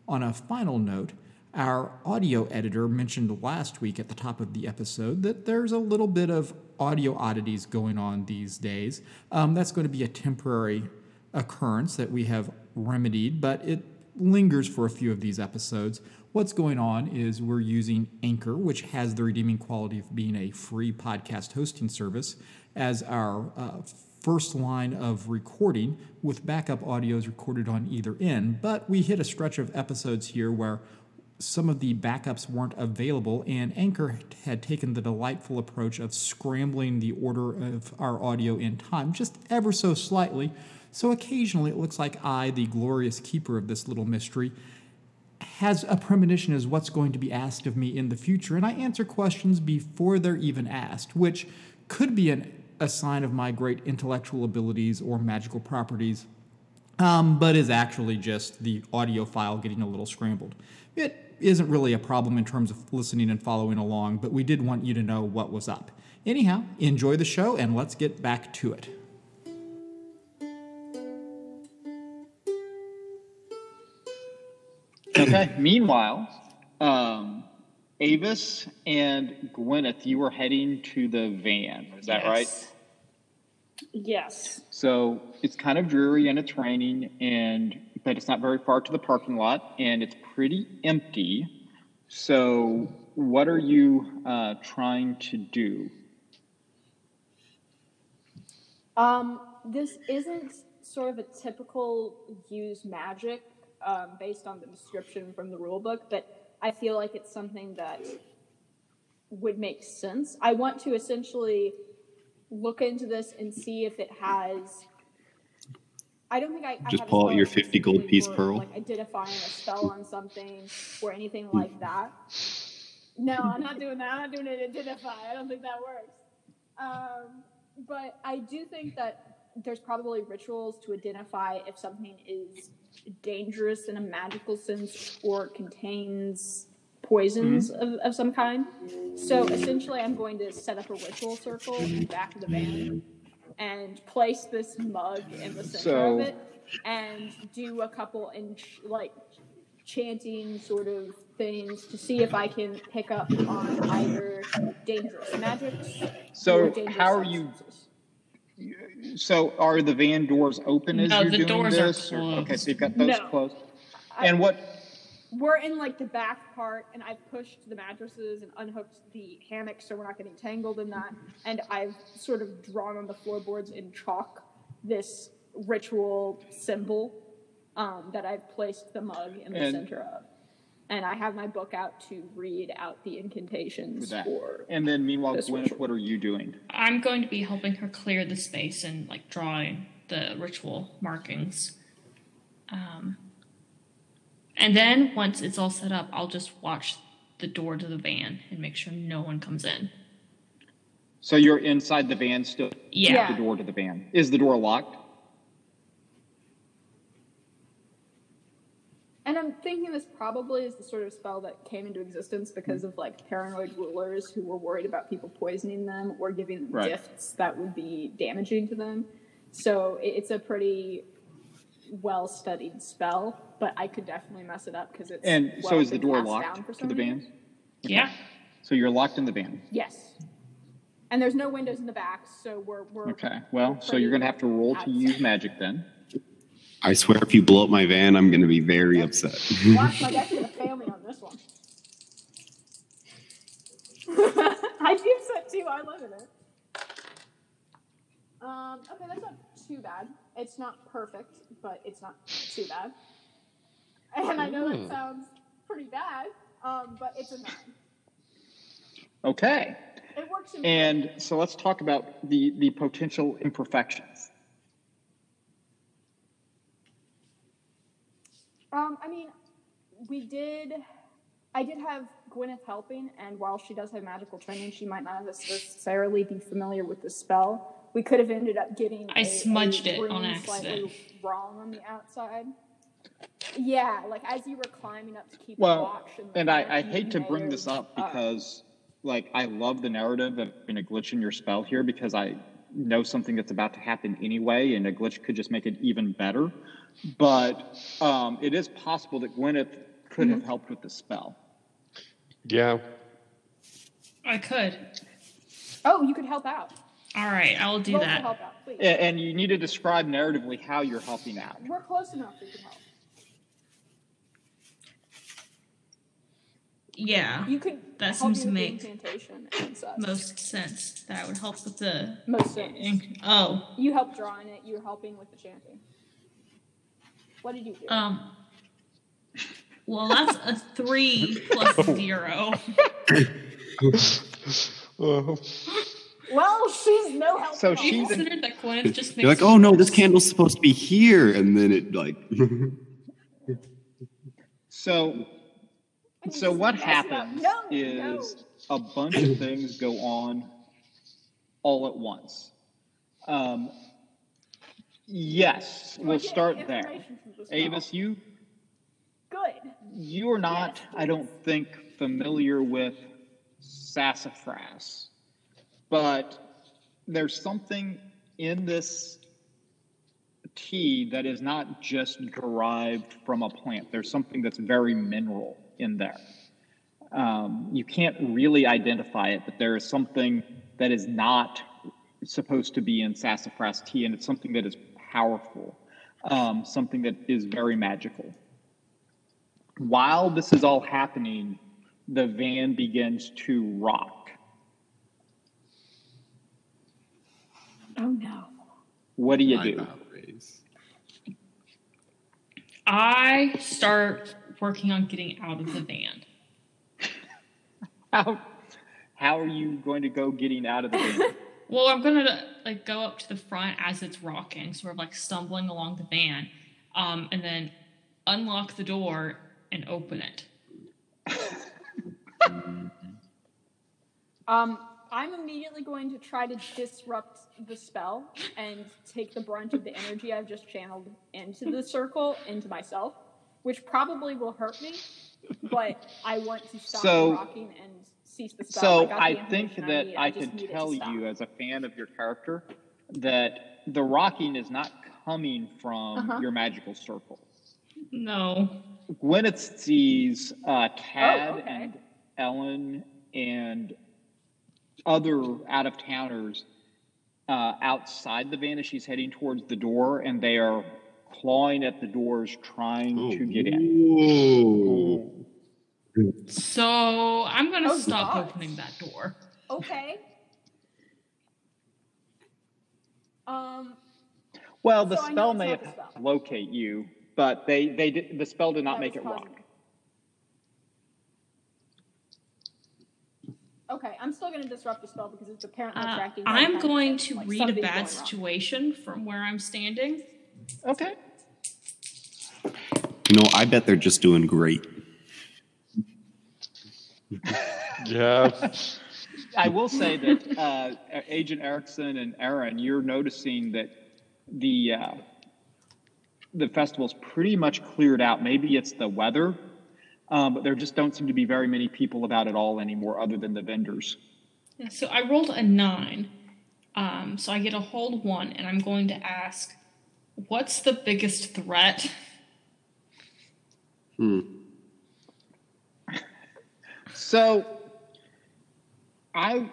On a final note, our audio editor mentioned last week at the top of the episode that there's a little bit of audio oddities going on these days. Um, that's going to be a temporary occurrence that we have remedied, but it lingers for a few of these episodes. What's going on is we're using Anchor, which has the redeeming quality of being a free podcast hosting service, as our uh, first line of recording with backup audios recorded on either end. But we hit a stretch of episodes here where some of the backups weren't available, and Anchor had taken the delightful approach of scrambling the order of our audio in time just ever so slightly. So occasionally it looks like I, the glorious keeper of this little mystery, has a premonition as what's going to be asked of me in the future, and I answer questions before they're even asked, which could be an, a sign of my great intellectual abilities or magical properties um, but is actually just the audio file getting a little scrambled. It isn't really a problem in terms of listening and following along, but we did want you to know what was up. anyhow, enjoy the show and let's get back to it. Okay. Meanwhile, um, Avis and Gwyneth, you were heading to the van. Is that right? Yes. Yes. So it's kind of dreary and it's raining, and but it's not very far to the parking lot, and it's pretty empty. So, what are you uh, trying to do? Um, this isn't sort of a typical use magic um, based on the description from the rule book, but I feel like it's something that would make sense. I want to essentially look into this and see if it has. I don't think I I Just a pull out your 50 gold piece pearl. like identifying a spell on something or anything like that. No, I'm not doing that. I'm not doing it. Identify. I don't think that works. Um, but I do think that there's probably rituals to identify if something is dangerous in a magical sense or contains poisons mm-hmm. of, of some kind. So essentially, I'm going to set up a ritual circle in the back of the van and place this mug in the center So- of it and do a couple in like chanting sort of things to see if I can pick up on either dangerous magics. So, dangerous how are you? substances. So, are the van doors open as No, you're the doing doors are this? or- okay, so you've got those No. closed. I- And what? We're in like the back part, and I've pushed the mattresses and unhooked the hammock so we're not getting tangled in that. And I've sort of drawn on the floorboards in chalk this ritual symbol um, that I've placed the mug in the And- center of. And I have my book out to read out the incantations that? for. And then, meanwhile, This Gwyneth, ritual. what are you doing? I'm going to be helping her clear the space and like drawing the ritual markings. Um, and then once it's all set up, I'll just watch the door to the van and make sure no one comes in. So you're inside the van still. Yeah. The door to the van is the door locked? And I'm thinking this probably is the sort of spell that came into existence because of like paranoid rulers who were worried about people poisoning them or giving them Right. gifts that would be damaging to them. So it's a pretty well studied spell, but I could definitely mess it up because it's And so is the door locked for to the many van? Yeah. So you're locked in the van. Yes. And there's no windows in the back, so we're we're Okay. Well, so you're going to have to roll to use magic then. I swear, if you blow up my van, I'm going to be very upset. Watch my deck's gonna fail me on this one. I do set two. I live in it. Um, okay, that's not too bad. It's not perfect, but it's not too bad. And I know that sounds pretty bad, um, but it's a nine. Okay. It works in And so let's talk about the, the potential imperfections. Um, I mean, we did. I did have Gwyneth helping, and while she does have magical training, she might not necessarily be familiar with the spell. We could have ended up getting. I a- smudged a it on accident. Slightly wrong on the outside. Yeah, like as you were climbing up to keep Well, watch. in the and I, I hate to bring this up because, like, I love the narrative of being a glitch in your spell here because I know something that's about to happen anyway, and a glitch could just make it even better. But um, it is possible that Gwyneth could Mm-hmm. have helped with the spell. Yeah. I could. oh, you could help out. All right, I will do Roll to that. help out, please. A- And you need to describe narratively how you're helping out. We're close enough. We can help. Yeah. You could. That help seems me to with the make incantation and such. Most sense. That would help with the. Most sense. Oh. You help drawing it. You're helping with the chanting. What did you do? Um. Well, that's a three plus zero. Well, she's no help. So at all. she's You in- considered that Gwyneth just makes You're like, oh no, this candle's supposed to be here, and then it like. So, so what mess it up. happens No, is no. a bunch of things go on all at once. Um, yes, we'll start there. information from the spell. Avis, you Good. you are not, Yes, I don't think, familiar with sassafras. but there's something in this tea that is not just derived from a plant. There's something that's very mineral in there. Um, you can't really identify it, but there is something that is not supposed to be in sassafras tea, and it's something that is powerful, um, something that is very magical. While this is all happening, the van begins to rock. Oh no. What do you My do? bow. I start working on getting out of the van. How, how are you going to go getting out of the van? Well, I'm gonna like go up to the front as it's rocking, sort of like stumbling along the van, um, and then unlock the door and open it. Um, I'm immediately going to try to disrupt the spell and take the brunt of the energy I've just channeled into the circle into myself, which probably will hurt me, but I want to stop So- rocking and cease the spell. So got the I think that need, I just could need it to tell you as a fan of your character that the rocking is not coming from Uh-huh. your magical circle. No. Gwyneth sees uh, Tad Oh, okay. and Ellen and other out of towners uh, outside the van as she's heading towards the door, and they are clawing at the doors trying Oh, to get in. whoa. So I'm gonna Oh, stop God. opening that door. Okay. Um, Well, the So spell may have spell. locate you, but they, they did, the spell did not that make it causing rock. Okay, I'm still going to disrupt the spell because it's apparently Uh, tracking. I'm some going to like read a bad going wrong. situation from where I'm standing. Okay. You know, I bet they're just doing great. Yeah. I will say that uh, Agent Erickson and Aaron, you're noticing that the uh, the festival's pretty much cleared out. Maybe it's the weather, um, but there just don't seem to be very many people about at all anymore, other than the vendors. Yeah, so I rolled a nine. Um, so I get a hold one, and I'm going to ask, what's the biggest threat? So, I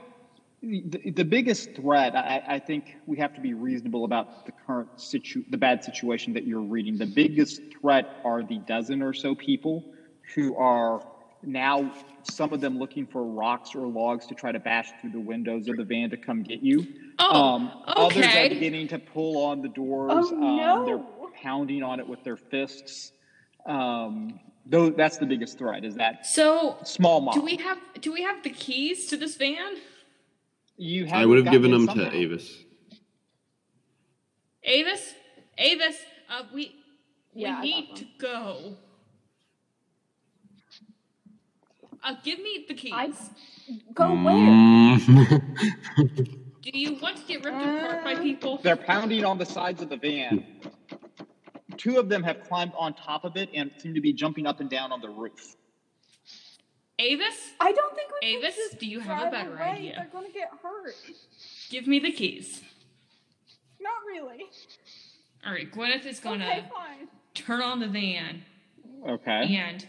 the, the biggest threat. I, I think we have to be reasonable about the current situ the bad situation that you're reading. The biggest threat are the dozen or so people who are now some of them looking for rocks or logs to try to bash through the windows of the van to come get you. Um, Oh, Others are beginning to pull on the doors. Oh, um, no. They're pounding on it with their fists. Um, though that's the biggest threat. Is that So small mob? do we have do we have the keys to this van? You I would have given them gotten to. Avis. Avis, Avis, uh, we Yeah, we need to go. Uh, give me the keys. I go Mm. where? Do you want to get ripped apart by people? They're pounding on the sides of the van. Two of them have climbed on top of it and seem to be jumping up and down on the roof. Avis, I don't think we can Avis, just do you have a drive better away. idea? They're going to get hurt. give me the keys. Not really. All right, Gwyneth is gonna Okay, fine. turn on the van Okay. and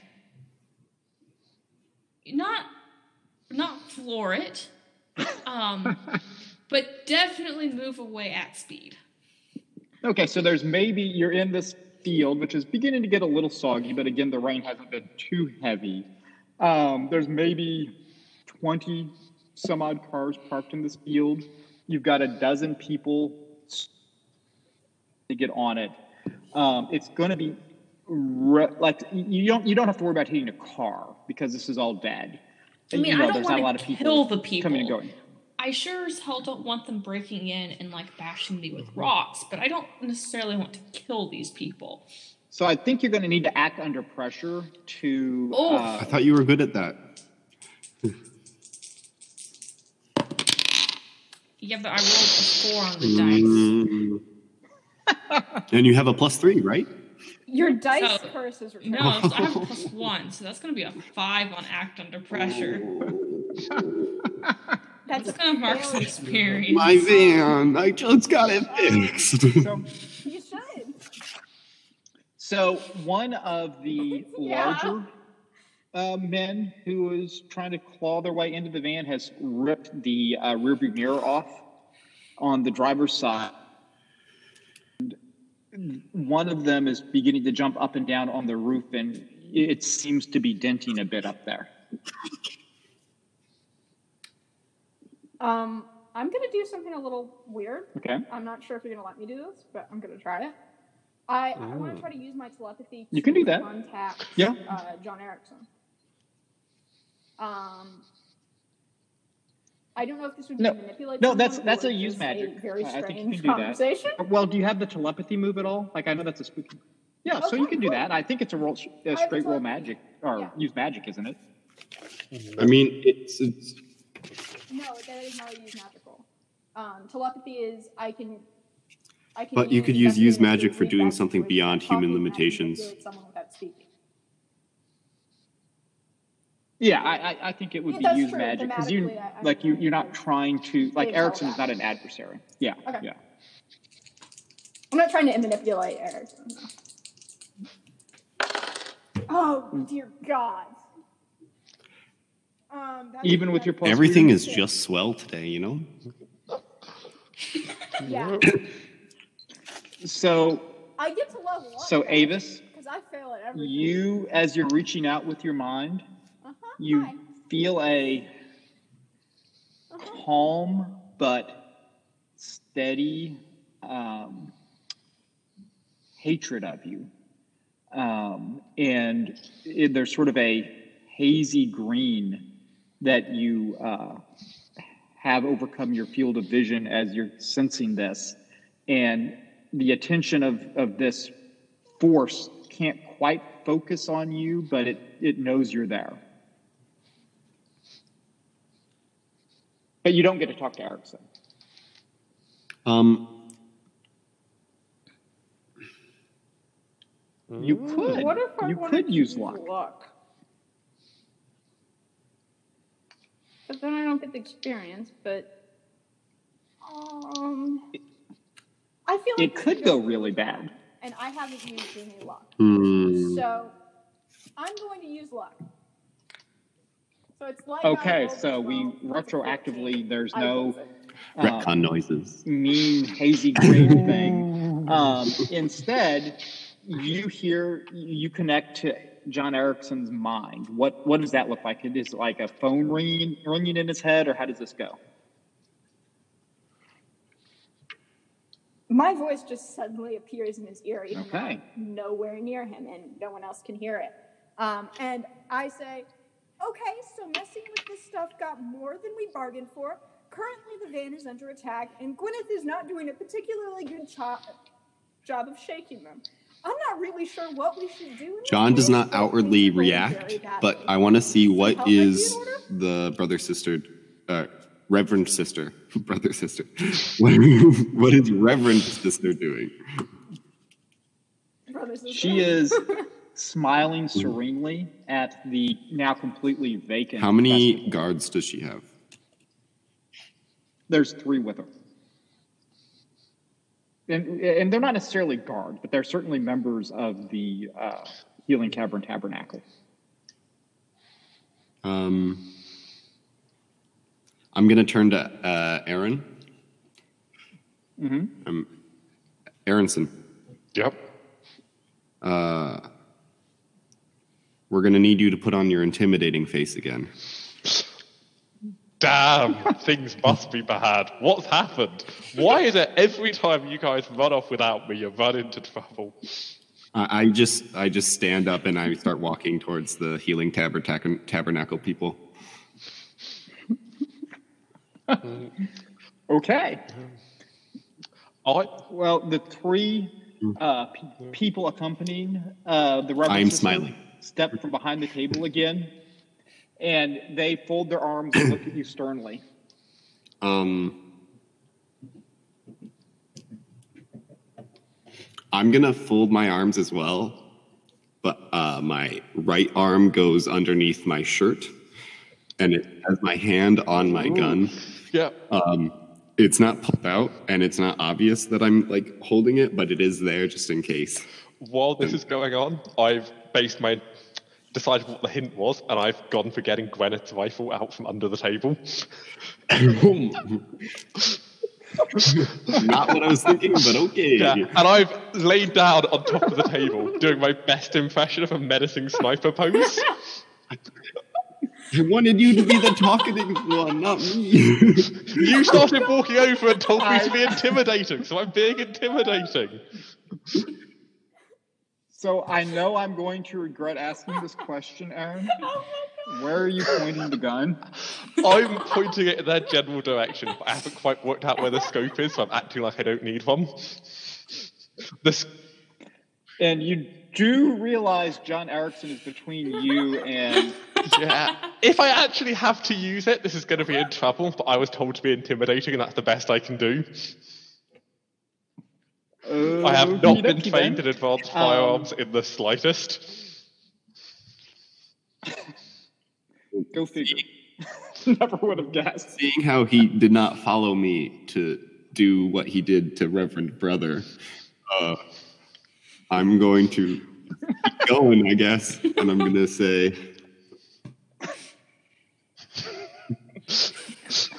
not not floor it, um, but definitely move away at speed. Okay, so there's maybe you're in this field, which is beginning to get a little soggy, but again, the rain hasn't been too heavy. Um, there's maybe 20 some odd cars parked in this field. You've got a dozen people to get on it. Um, it's going to be re- like you don't you don't have to worry about hitting a car because this is all dead. I mean, You know, I don't there's not a lot want of people kill the people. coming and going. I sure as hell don't want them breaking in and like bashing me with rocks, but I don't necessarily want to kill these people. So I think you're going to need to act under pressure to. Oh. uh, I thought you were good at that. Yeah, but I rolled a four on the dice. And you have a plus three, right? Your dice So- curse is returned. No, so I have a plus one, so that's going to be a five on act under pressure. That's It's kind of Mark's failure. experience. My van, I just got it fixed. So, You should. so one of the Yeah. larger uh, men who was trying to claw their way into the van has ripped the uh, rearview mirror off on the driver's side. And one of them is beginning to jump up and down on the roof, and it seems to be denting a bit up there. Um, I'm gonna do something a little weird. Okay. I'm not sure if you're gonna let me do this, but I'm gonna try it. I, I want to try to use my telepathy. You can do that. Contact. Yeah. Uh, John Erickson. Um. I don't know if this would be No. manipulate. No, that's- that's a use just magic. very I think you strange can do that. conversation. Well, do you have the telepathy move at all? Like, I know that's a spooky. Yeah, so you can do cool. that. I think it's a roll, a straight roll magic or Yeah. use magic, isn't it? I mean, it's, it's No, that is not a use magical. Um, telepathy is I can. I can But you could use use magic for doing something beyond human limitations. Someone without speaking. Yeah, I, I, I think it would Yeah, be use true. magic because you Thematically, I- I like you you're not trying to like Didn't Erickson is not an adversary. Yeah, Okay. yeah. I'm not trying to manipulate Erickson. no. Oh dear God. Um, Even with your plus everything is just swell today, you know. yeah. So I get to level up. so Avis, because I fail at everything. you as you're reaching out with your mind, uh-huh. you Hi. feel a Uh-huh. calm but steady um, hatred of you. Um, and it, there's sort of a hazy green that you uh, have overcome your field of vision as you're sensing this. And the attention of, of this force can't quite focus on you, but it, it knows you're there. But you don't get to talk to Erickson. Um, You could. What if I you could to use luck. luck? But then I don't get the experience. But um, I feel like It could go really bad. and I haven't used any luck. hmm. So I'm going to use luck. So it's like Okay, so we 12 retroactively there's no rolled it. um, retcon noises. mean hazy green thing. Um, instead, you hear you connect to John Erickson's mind. What what does that look like? It is like a phone ringing ringing in his head, or how does this go? My voice just suddenly appears in his ear, even Okay. though I'm nowhere near him and no one else can hear it. Um, and I say, okay, so messing with this stuff got more than we bargained for. Currently, the van is under attack, and Gwyneth is not doing a particularly good cho- job of shaking them. I'm not really sure what we should do. John does not outwardly things are going react, but I want to see what Help like is the brother sister, uh, reverend sister, brother sister. What, what is reverend sister doing? Brothers and She is smiling serenely at the now completely vacant. How many festival. guards does she have? There's three with her. And, and they're not necessarily guards, but they're certainly members of the uh, Healing Cavern Tabernacle. Um, I'm gonna turn to uh, Aaron. Mm-hmm. Um, Aronson, Yep. uh, we're gonna need you to put on your intimidating face again. Damn, things must be bad. What's happened? Why is it every time you guys run off without me, you run into trouble? I, I just I just stand up and I start walking towards the healing tabernacle, tabernacle people. Okay. I Well, the three uh, pe- people accompanying uh, the Reverend I am smiling. step from behind the table again, and they fold their arms and look at you sternly. Um, I'm gonna fold my arms as well, but uh, my right arm goes underneath my shirt, and it has my hand on my gun. Yeah. Um, it's not pulled out, and it's not obvious that I'm like holding it, but it is there just in case. While this is going on, I've based my decided what the hint was, and I've gone for getting Gwyneth's rifle out from under the table. not what I was thinking, but okay. Yeah, and I've laid down on top of the table, doing my best impression of a menacing sniper pose. I wanted you to be the talkative one, not me. You started walking over and told me to be intimidating, so I'm being intimidating. So I know I'm going to regret asking this question, Aaron. Oh where are you pointing the gun? I'm pointing it in that general direction, but I haven't quite worked out where the scope is, so I'm acting like I don't need one. This, And you do realize John Erickson is between you and yeah. If I actually have to use it, this is going to be in trouble, but I was told to be intimidating, and that's the best I can do. I have not been trained in advanced Um, firearms in the slightest. Go figure. Never would have guessed. Seeing how he did not follow me to do what he did to Reverend Brother, uh, I'm going to keep going, I guess, and I'm going to say, This is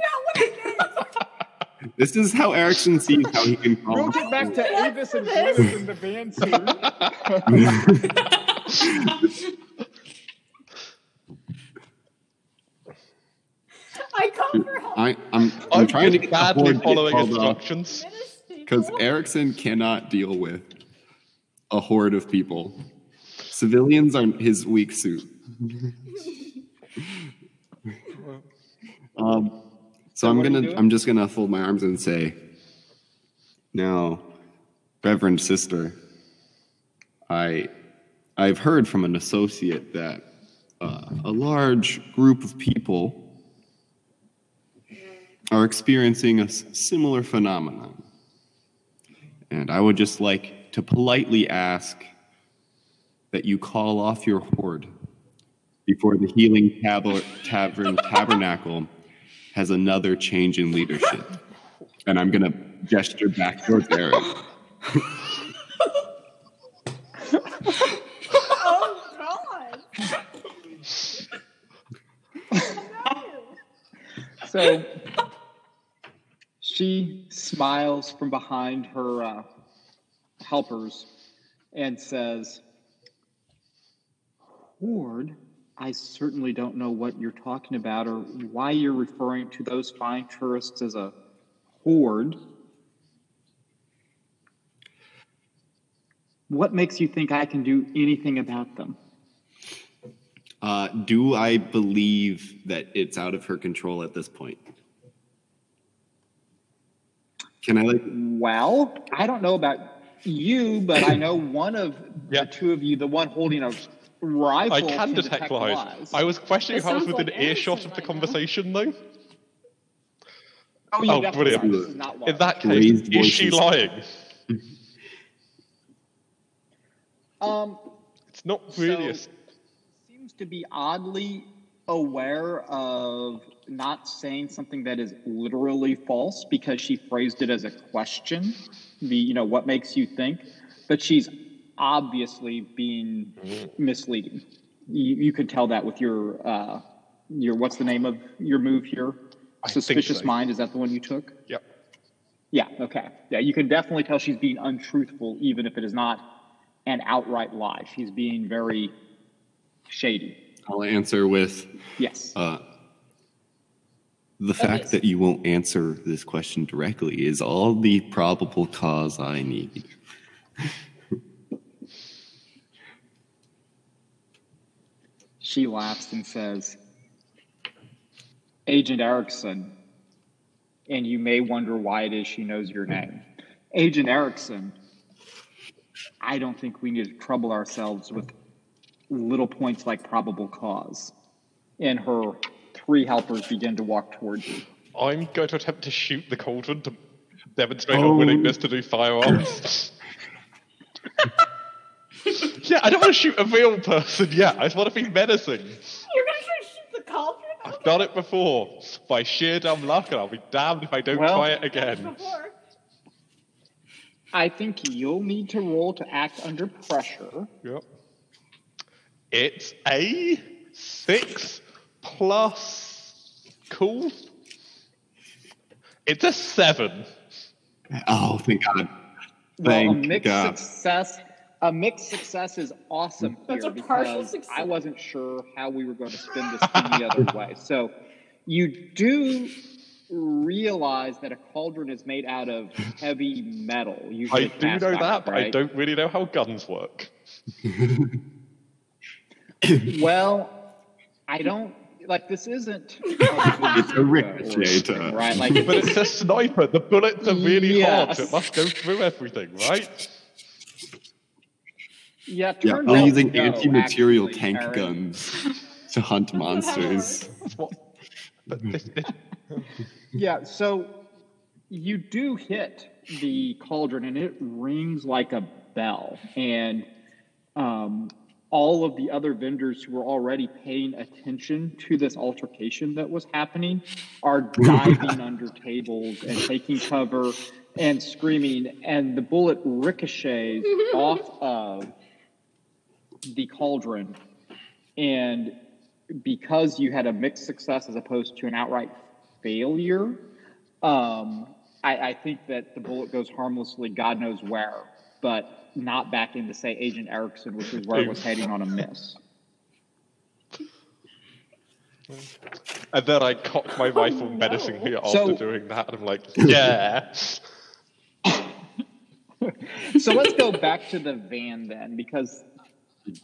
not what I meant. "This is how Erickson sees how he can call. We'll get back to I Avis and this. In the van soon. I come for help. I, I'm, I'm I'm trying to get the badly horde to get following instructions. Because Erickson cannot deal with a horde of people. Civilians are his weak suit. um, so I'm are you gonna. I'm just gonna fold my arms and say, "Now, Reverend Sister, I, I've heard from an associate that uh, a large group of people are experiencing a similar phenomenon." And I would just like to politely ask that you call off your horde before the Healing Tab- Tavern Tabernacle has another change in leadership. And I'm going to gesture back towards Eric. Oh God! So she smiles from behind her uh, helpers and says, Horde, I certainly don't know what you're talking about or why you're referring to those fine tourists as a horde. What makes you think I can do anything about them? Uh, do I believe that it's out of her control at this point? Can I like Well, I don't know about you, but I know one of Yeah. the two of you, the one holding a rifle, I can detect lies. lies. I was questioning It if I was within like earshot of the right now. conversation, though. oh, you oh, brilliant. are. This is not In that case, Raised is she lying? um, It's not really a So- seems to be oddly aware of not saying something that is literally false because she phrased it as a question. The you know what makes you think, but she's obviously being misleading. You, you could tell that with your uh, your what's the name of your move here? I Suspicious so. mind. Is that the one you took? Yep. Yeah, okay. Yeah, you can definitely tell she's being untruthful, even if it is not an outright lie. She's being very shady. I'll answer with Yes. uh, the fact that you won't answer this question directly is all the probable cause I need. She laughs and says, Agent Erickson, and you may wonder why it is she knows your name. Agent Erickson, I don't think we need to trouble ourselves with little points like probable cause. And her three helpers begin to walk towards you. I'm going to attempt to shoot the cauldron to demonstrate Oh. a willingness to do firearms. Yeah, I don't want to shoot a real person yet. I just want to be menacing. You're gonna try to shoot the cauldron? I've done it before. By sheer dumb luck, and I'll be damned if I don't Well- try it again. Before. I think you'll need to roll to act under pressure. Yep. It's a six plus cool. It's a seven. Oh, thank God. Well, a Thank mixed God. success. A mixed success is awesome That's here a partial because success. I wasn't sure how we were going to spin this any other way. So, you do realize that a cauldron is made out of heavy metal. I do know iron, that, but I don't really know how guns work. Well, I don't like this. Isn't It's a ricochet right? Like, But it's a sniper. The bullets are really hot. Yes. It must go through everything, right? Yeah, Yeah, I'm using no, anti-material actually, tank Aaron. guns to hunt monsters. That's what. But this, this, Yeah, so you do hit the cauldron and it rings like a bell. And um, all of the other vendors who were already paying attention to this altercation that was happening are diving under tables and taking cover and screaming. And the bullet ricochets off of the cauldron. And because you had a mixed success as opposed to an outright failure, um, I, I think that the bullet goes harmlessly, God knows where, but not back into, say, Agent Erickson, which is where it was heading on a miss. and then I cocked my rifle no. menacingly after So- doing that, and I'm like, yeah. So let's go back to the van then, because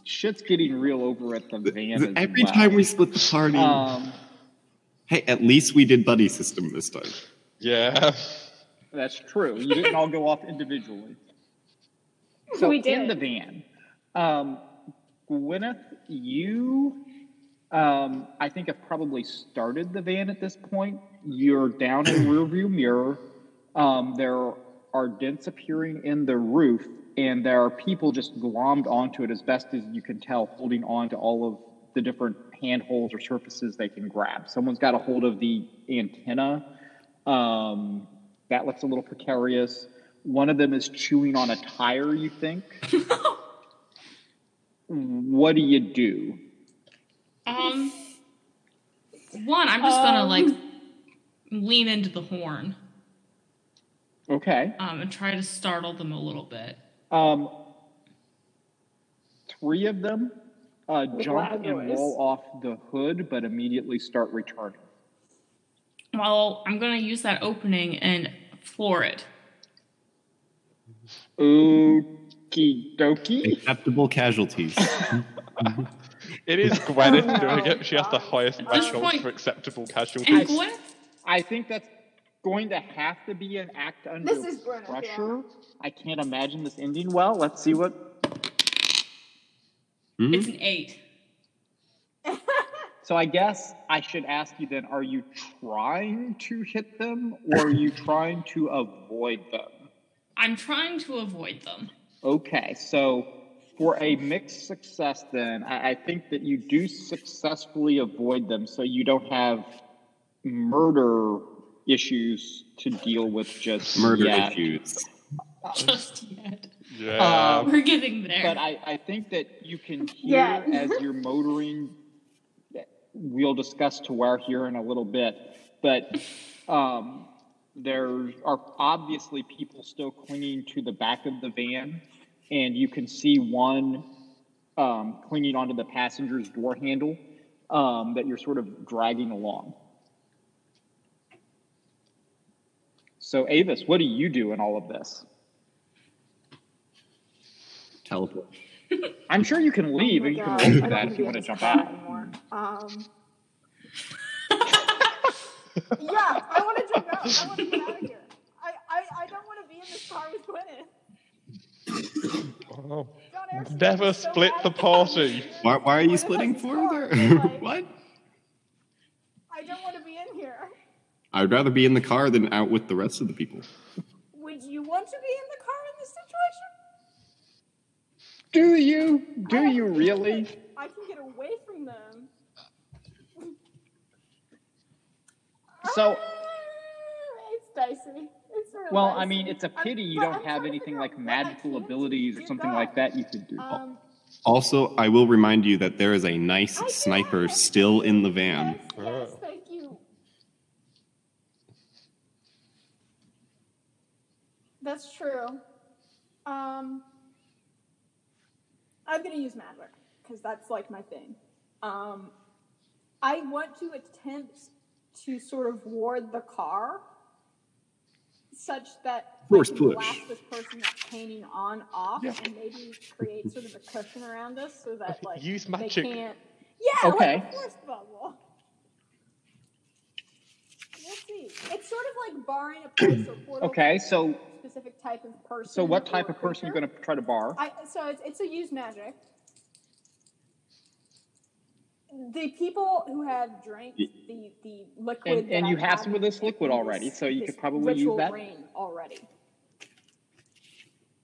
shit's getting real over at the van. Every well. time we split the party, Um, hey, at least we did buddy system this time. Yeah. That's true. You didn't all go off individually. So We did. in did. the van, um, Gwyneth, you, um, I think, have probably started the van at this point. You're down in rearview mirror. Um, there are dents appearing in the roof, and there are people just glommed onto it as best as you can tell, holding on to all of the different handholds or surfaces they can grab. Someone's got a hold of the antenna. Um, that looks a little precarious. One of them is chewing on a tire, you think. what do you do? Um, one, I'm just gonna Um. like lean into the horn Okay. um, and try to startle them a little bit. Um, three of them uh, jump and noise. roll off the hood, but immediately start returning. Well, I'm gonna use that opening and floor it. Okie dokie. Acceptable casualties. It is Gwyneth doing it. She has the highest this threshold point- for acceptable And casualties. Gwyneth, I think that's going to have to be an act under This is Gwyneth, yeah. pressure. I can't imagine this ending well. Let's see what. Hmm? it's an eight. So I guess I should ask you then: Are you trying to hit them, or are you trying to avoid them? I'm trying to avoid them. Okay, so for a mixed success, then I, I think that you do successfully avoid them, so you don't have murder issues to deal with just Murder yet. issues. Just yet. Yeah. Um, We're getting there. But I, I think that you can hear Yeah. as you're motoring. We'll discuss to where here in a little bit, but um, there are obviously people still clinging to the back of the van, and you can see one um, clinging onto the passenger's door handle um, that you're sort of dragging along. So, Avis, what do you do in all of this? Teleport. I'm sure you can leave, Oh and my you can God, roll I for don't that if you want to jump out. Um, yeah, I want to jump out. I want to get out of here. I, I, I don't want to be in this car with Gwyneth. Oh. Never is so split the party. Why, why are you splitting has this for car, there? and, like, what? I don't want to be in here. I'd rather be in the car than out with the rest of the people. Would you want to be in the car in this situation? Do you? Do you really? I can get away from them. So, Ah, it's dicey. It's real well, dicey. I mean, it's a I'm- pity you don't I'm have anything like out what I magical abilities or dear something like that you could do. Um, Also, I will remind you that there is a nice I sniper still in the van. Yes, yes, thank you. That's true. Um, I'm gonna use magic because that's like my thing. Um, I want to attempt to sort of ward the car, such that Force I can push. blast this person that's painting on off, and maybe create sort of a cushion around us so that like Use they can't. Yeah, Okay. like a force bubble. We'll see. It's sort of like barring a place or portal. Okay, so specific type of person. so what type of person are you creature. going to try to bar? I so it's, it's a use magic. The people who have drank the the liquid, And- and you have some of this liquid already, this- so you could probably use ritual that. rain already.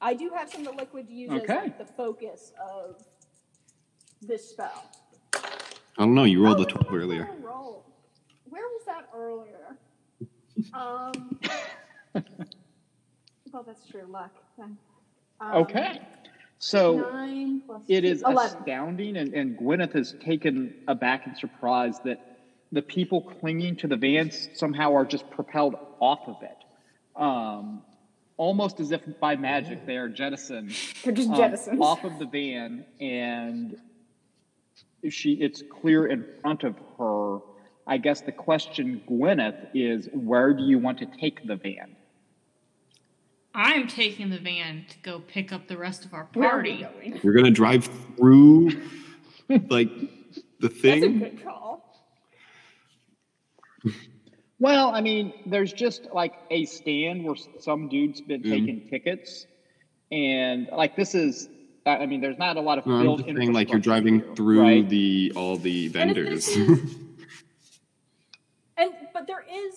I do have some of the liquid to use as like the focus of this spell. I don't know. You rolled Oh, a 12 earlier. Roll. Where was that earlier? Um. well, that's true. Luck. Um, Okay. So Nine plus it two- is eleven. astounding, and, and Gwyneth is taken aback and surprised that the people clinging to the vans somehow are just propelled off of it. Um, almost as if by magic they are jettisoned They're just um, jettisoned. off of the van, and she it's clear in front of her. I guess the question, Gwyneth, is where do you want to take the van? I'm taking the van to go pick up the rest of our Where are we party. going? You're gonna drive through like the thing. That's a thing. good call. Well, I mean, there's just like a stand where some dude's been Mm. taking tickets, and like this is. I I mean, there's not a lot of No, I'm built just saying, like you're driving here, through right? the all the vendors. this is- And but there is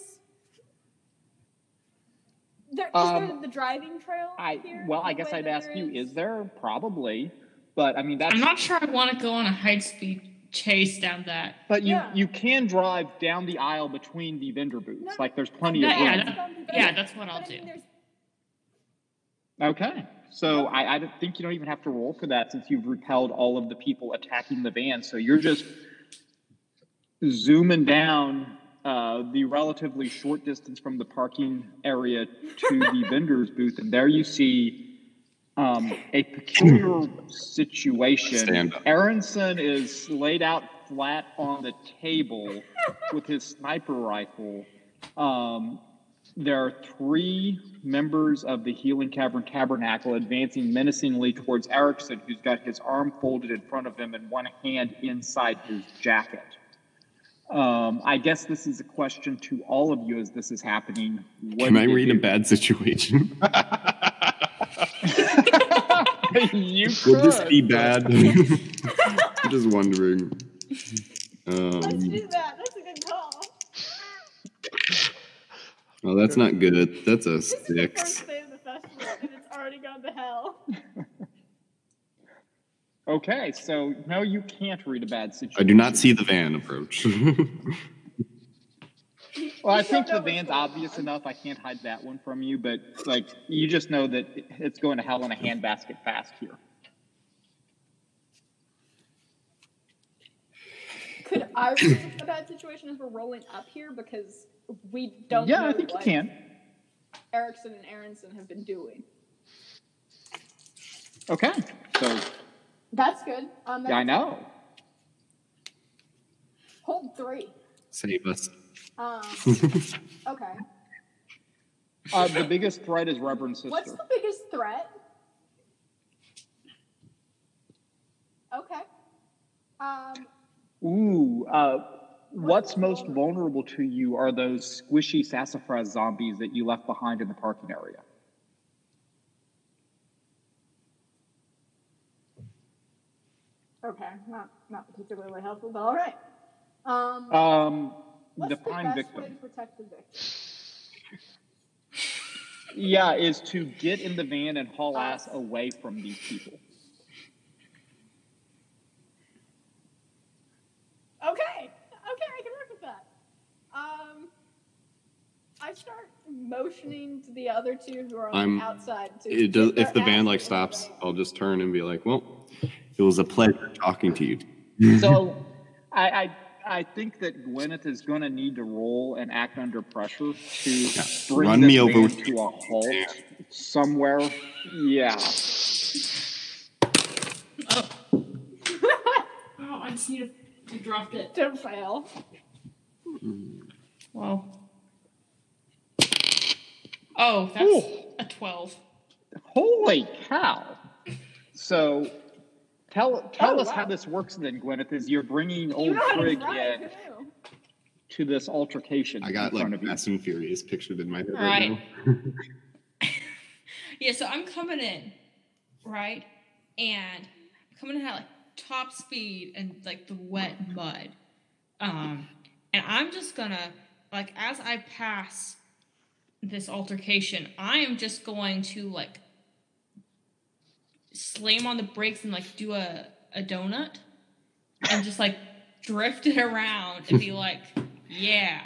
there is Um, there the driving trail. I here well, I guess I'd ask there you: Is there probably? But I mean, that's I'm not sure I want to go on a high speed chase down that. But you Yeah. you can drive down the aisle between the vendor booths. No, like there's plenty Yeah, of yeah, room. that- yeah, that's what I'll I mean, do. Okay. So I, I think you don't even have to roll for that since you've repelled all of the people attacking the van. So you're just zooming down uh, the relatively short distance from the parking area to the vendor's booth, and there you see um, a peculiar situation. Stand up. Aronson is laid out flat on the table with his sniper rifle. Um, there are three members of the Healing Cavern Tabernacle advancing menacingly towards Erickson, who's got his arm folded in front of him and one hand inside his jacket. Um, I guess this is a question to all of you as this is happening. What Can I you read a bad situation? you Would this be bad? I'm just wondering. Let's Um, do that. That's a good call. well, that's not good. That's a This is the six. first day of the festival, and it's already gone to hell. Okay, so no, you can't read a bad situation. I do not see the van approach. Well, I think the van's obvious enough. I can't hide that one from you, but like you just know that it's going to hell in a handbasket fast here. Could I read a bad situation as we're rolling up here because we don't yeah, know I think you can. Erickson and Aronson have been doing. Okay, so That's good. Um, yeah, I know. Hold three. Save us. Um, okay. Uh, the biggest threat is Reverend Sister. What's the biggest threat? Okay. Um, Ooh, uh, what's most vulnerable to you are those squishy sassafras zombies that you left behind in the parking area. Okay, not not particularly helpful, but all right. Um, um what's the, the best victim. way to protect the victim? yeah, is to get in the van and haul uh, ass away from these people. Okay, okay, I can work with that. Um, I start motioning to the other two who are on I'm, the outside. To, it does, if the van like stops. I'll just turn and be like, "Well, it was a pleasure talking to you." So I, I I think that Gwyneth is going to need to roll and act under pressure to bring Run this me over with to a halt somewhere. Yeah. Oh, I just need to, to drop it. Don't fail. Mm-hmm. Well. Oh, that's a 12. Holy cow! So tell tell Oh, us how this works then, Gwyneth. Is you're bringing old know how to Frigg in who to this altercation I got in front like of you. Fast and Furious pictured in my head right, Right. now. Yeah, so I'm coming in, right? And I'm coming in at like top speed and like the wet mud. Um, and I'm just gonna, like, as I pass this altercation, I am just going to like slam on the brakes and like do a, a donut and just like drift it around and be like, yeah.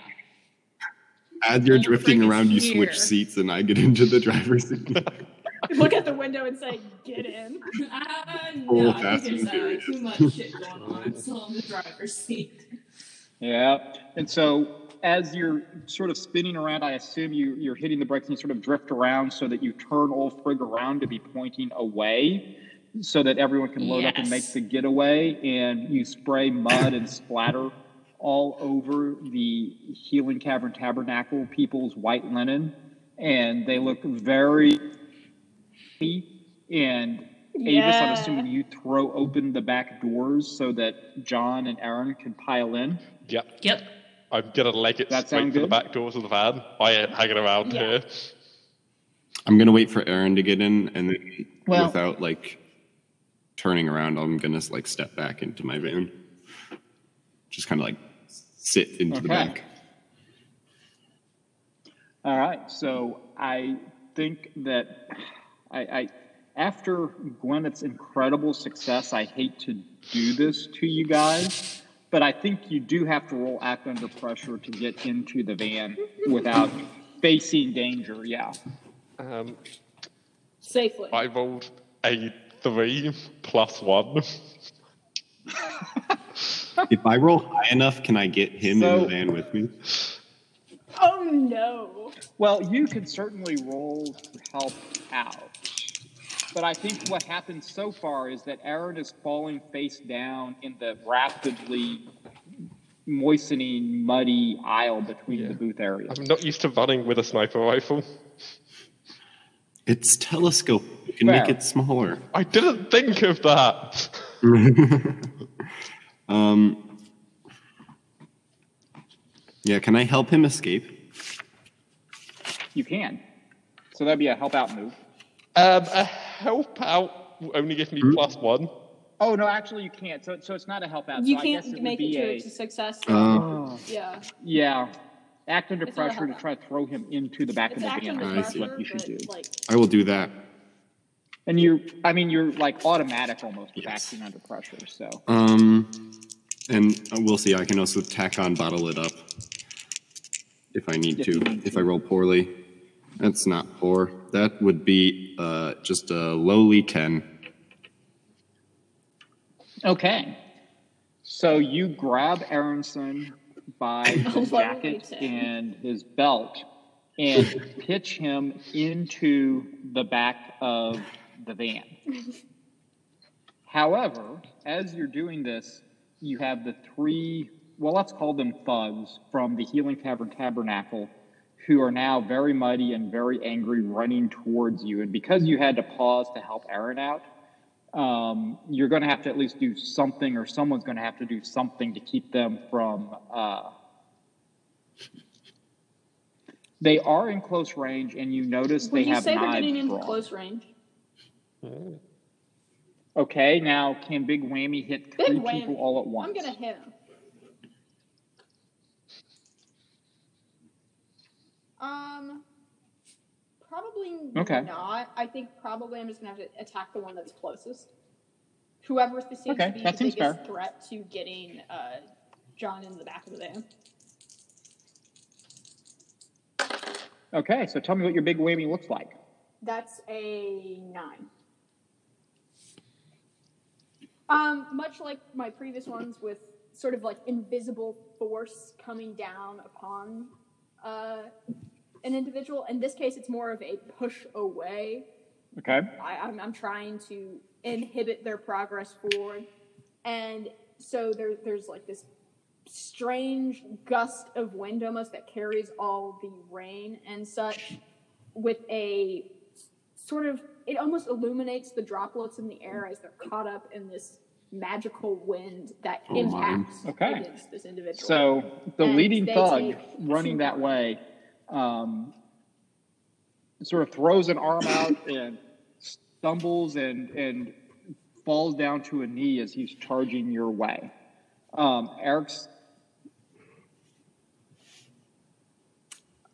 As you're Old drifting around, you switch seats, and I get into the driver's seat. Look at the window and say, "Get in." Uh, Full no, I think there's uh, too much shit going on. I'm still in the driver's seat. Yeah. And so as you're sort of spinning around, I assume you, you're hitting the brakes and you sort of drift around so that you turn old frig around to be pointing away so that everyone can load up and make the getaway. And you spray mud and splatter all over the Healing Cavern Tabernacle people's white linen. And they mm-hmm. look very. And Avis, I'm assuming you throw open the back doors so that John and Aaron can pile in. Yep. Yep. I'm gonna leg it That straight to the back doors of the van. I ain't hanging around Yeah. here. I'm gonna wait for Aaron to get in, and then Well- without like turning around, I'm gonna like step back into my van, just kind of like sit into the back. All right, so I think that I, I after Gwyneth's incredible success, I hate to do this to you guys, but I think you do have to roll act under pressure to get into the van without facing danger. Yeah. Um, Safely. I rolled a three plus one. If I roll high enough, can I get him in the van with me? Oh no. Well, you can certainly roll to help out. But I think what happened so far is that Aaron is falling face down in the rapidly moistening, muddy aisle between the booth areas. I'm not used to running with a sniper rifle. It's telescope. You can Fair. make it smaller. I didn't think of that. Um. Yeah, can I help him escape? You can. So that'd be a help out move. Um, a help out only give me plus one. Oh no, actually you can't. So so it's not a help out. You so I guess can't it make it to a, a success. Uh, yeah. yeah. Act under It's pressure to try to throw him into the back It's of the van. I I think is see. what you should do. Like, I will do that. And you, I mean, you're like automatic almost with Yes. acting under pressure. So Um, and uh, we'll see. I can also tack on bottle it up if I need If to. need If to. I roll poorly, that's not poor. That would be uh, just a lowly ten. okay. So you grab Aronson by his jacket and his belt and pitch him into the back of the van. However, as you're doing this, you have the three, well, let's call them thugs from the Healing Tavern Tabernacle who are now very muddy and very angry running towards you. And because you had to pause to help Aaron out, um, you're going to have to at least do something, or someone's going to have to do something to keep them from. Uh, they are in close range, and you notice when they you have say they're getting into drawn. close range, Okay, now can Big Whammy hit Big three whammy. people all at once? I'm gonna hit him. Um, probably Okay. not. I think probably I'm just gonna have to attack the one that's closest. Whoever seems Okay, to be the biggest fair. threat to getting uh, John in the back of the van. Okay, so tell me what your big whammy looks like. That's a nine. Um, much like my previous ones, with sort of like invisible force coming down upon uh, an individual. In this case, it's more of a push away. Okay. I, I'm, I'm trying to inhibit their progress forward, and so there, there's like this strange gust of wind almost that carries all the rain and such, with a sort of it almost illuminates the droplets in the air as they're caught up in this magical wind that Oh, impacts Okay. against this individual. So the And leading thug running that damage. way um, sort of throws an arm out and stumbles and, and falls down to a knee as he's charging your way. Um, Eric's.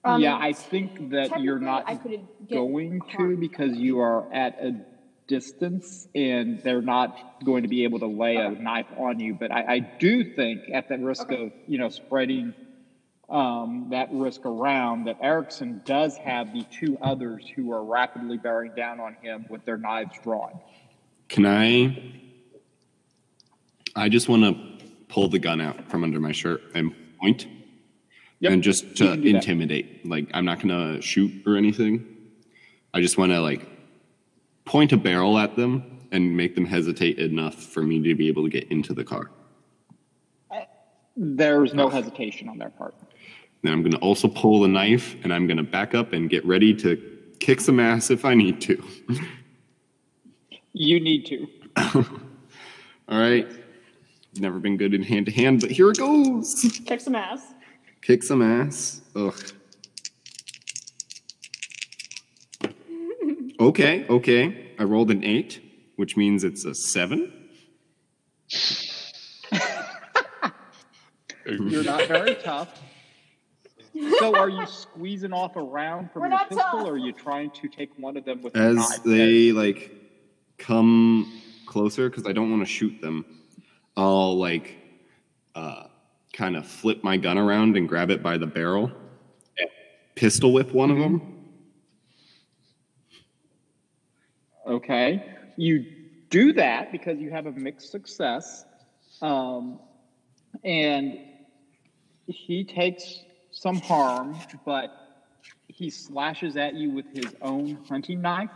Um, yeah, I think that you're not I couldn't get going to because you are at a distance and they're not going to be able to lay a Okay. knife on you. But I, I do think, at the risk Okay. of you know spreading um, that risk around, that Erickson does have the two others who are rapidly bearing down on him with their knives drawn. Can I? I just want to pull the gun out from under my shirt and point, Yep, and just to do that. intimidate. Like I'm not gonna shoot or anything. I just want to like point a barrel at them and make them hesitate enough for me to be able to get into the car. There's no hesitation on their part. Then I'm gonna also pull the knife and I'm gonna back up and get ready to kick some ass if I need to. You need to. All right. Never been good in hand to hand, but here it goes. kick some ass. Kick some ass. Ugh. Okay, okay. I rolled an eight, which means it's a seven. You're not very tough. So, are you squeezing off a round from We're your pistol, tough. or are you trying to take one of them with a As knife? they like come closer, because I don't want to shoot them, I'll like uh, kind of flip my gun around and grab it by the barrel, and pistol whip one of them. Okay. You do that because you have a mixed success. Um, and he takes some harm, but he slashes at you with his own hunting knife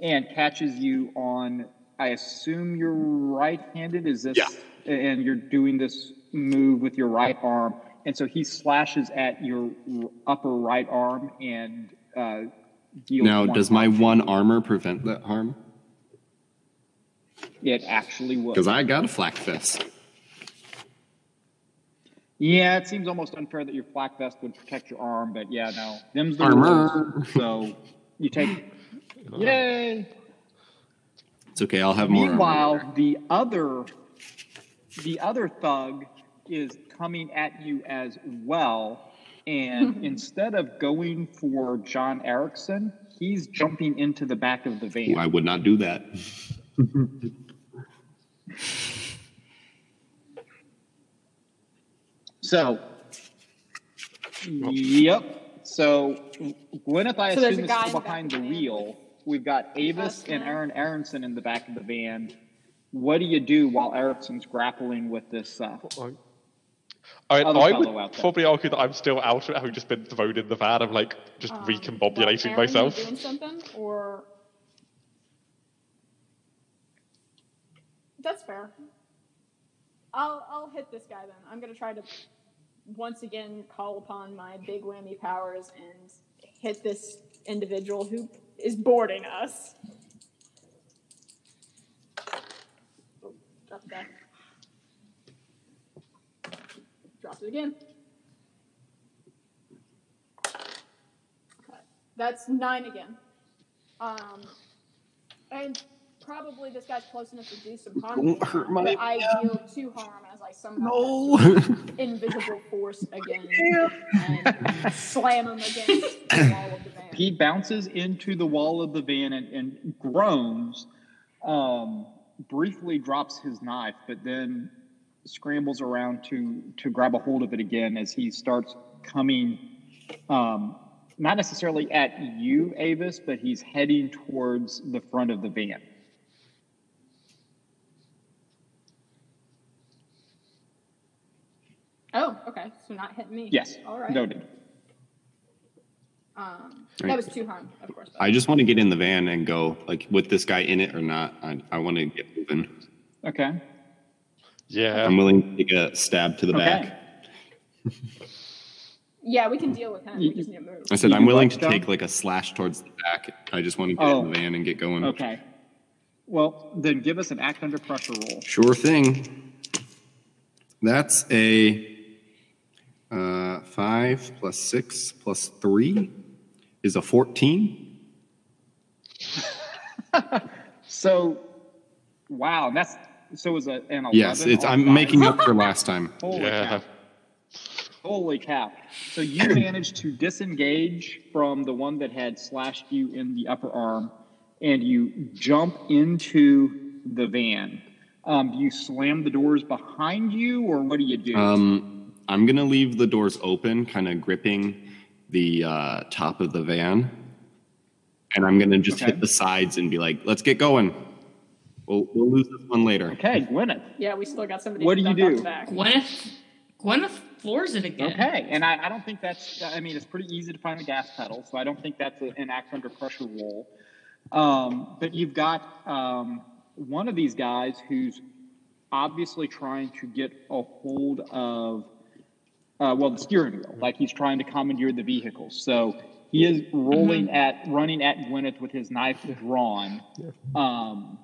and catches you on, I assume you're right handed. Is this? Yeah. And you're doing this move with your right arm. And so he slashes at your upper right arm and uh, deals Now, does my harm. one armor prevent that harm? It actually would. Because I got a flak vest. Yeah, it seems almost unfair that your flak vest would protect your arm, but yeah, no. Them's the Armor. rules. So you take. Yay! It's okay. I'll have more. armor. Meanwhile, the other, the other thug is coming at you as well, and instead of going for John Erickson, he's jumping into the back of the van. I would not do that. So, yep. So, Gwyneth, I So assume, a is still in the back behind the the wheel. We've got Avis and. Aaron Aronson in the back of the van. What do you do while Erickson's grappling with this? Uh, I, Other I fellow would out there. probably argue that I'm still out of it, having just been thrown in the van. I'm like just Um, recombobulating Aaron, myself. You doing something or? That's fair. I'll I'll hit this guy then. I'm gonna try to once again call upon my big whammy powers and hit this individual who is boarding us. Oh, drop it back. Drop it again. That's nine again. Um, and probably this guy's close enough to do some harm. Don't hurt my- I deal two harm as I somehow No. invisible force again and slam him against the wall of the van. he bounces into the wall of the van and, and groans. Um, briefly drops his knife, but then scrambles around to to grab a hold of it again as he starts coming um, not necessarily at you, Avis, but he's heading towards the front of the van. Oh, okay. So not hitting me. Yes, All right. noted. Um, Right. That was two harm, of course. I just want to get in the van and go, like, with this guy in it or not. I, I want to get moving. Okay. Yeah. I'm willing to take a stab to the Okay. back. Yeah, we can deal with him. You- We just need to move. I said You I'm willing to down? take like a slash towards the back. I just want to get Oh. in the van and get going. Okay. Well, then give us an act under pressure roll. Sure thing. That's a uh, five plus six plus three is a fourteen. So, wow, that's so it was a, an 11. Yes, it's. I'm five. making up for last time. Holy Yeah. cow. Holy cow. So you managed to disengage from the one that had slashed you in the upper arm and you jump into the van. Um, do you slam the doors behind you or what do you do? Um, I'm gonna leave the doors open, kind of gripping the uh, top of the van, and I'm gonna just Okay. hit the sides and be like, "Let's get going. We'll we'll lose this one later." okay, Gwyneth. Yeah, we still got somebody. What to do you dump out do? the back. Gwyneth, Gwyneth floors it again. Okay, and I, I don't think that's, I mean, it's pretty easy to find the gas pedal, so I don't think that's a, an act under pressure rule. Um, but you've got um, one of these guys who's obviously trying to get a hold of, uh, well, the steering wheel, like he's trying to commandeer the vehicle. So he is rolling at, running at Gwyneth with his knife drawn. Um,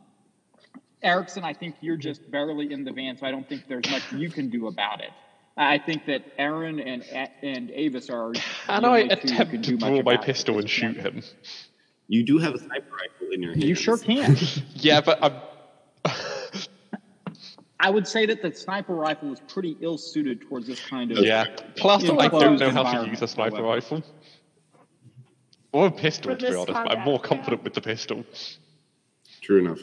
Erickson, I think you're just barely in the van, so I don't think there's much you can do about it. I think that Aaron and and Avis are. Can the I only two who attempt can to do much draw my pistol and shoot him? You do have a sniper rifle in your hand. You sure can. Yeah, but I'm. I would say that the sniper rifle is pretty ill suited towards this kind of. Yeah. Plus, I don't know how to use a sniper however. rifle. Or a pistol, to be this honest. But I'm combat, more yeah. confident with the pistol. True enough.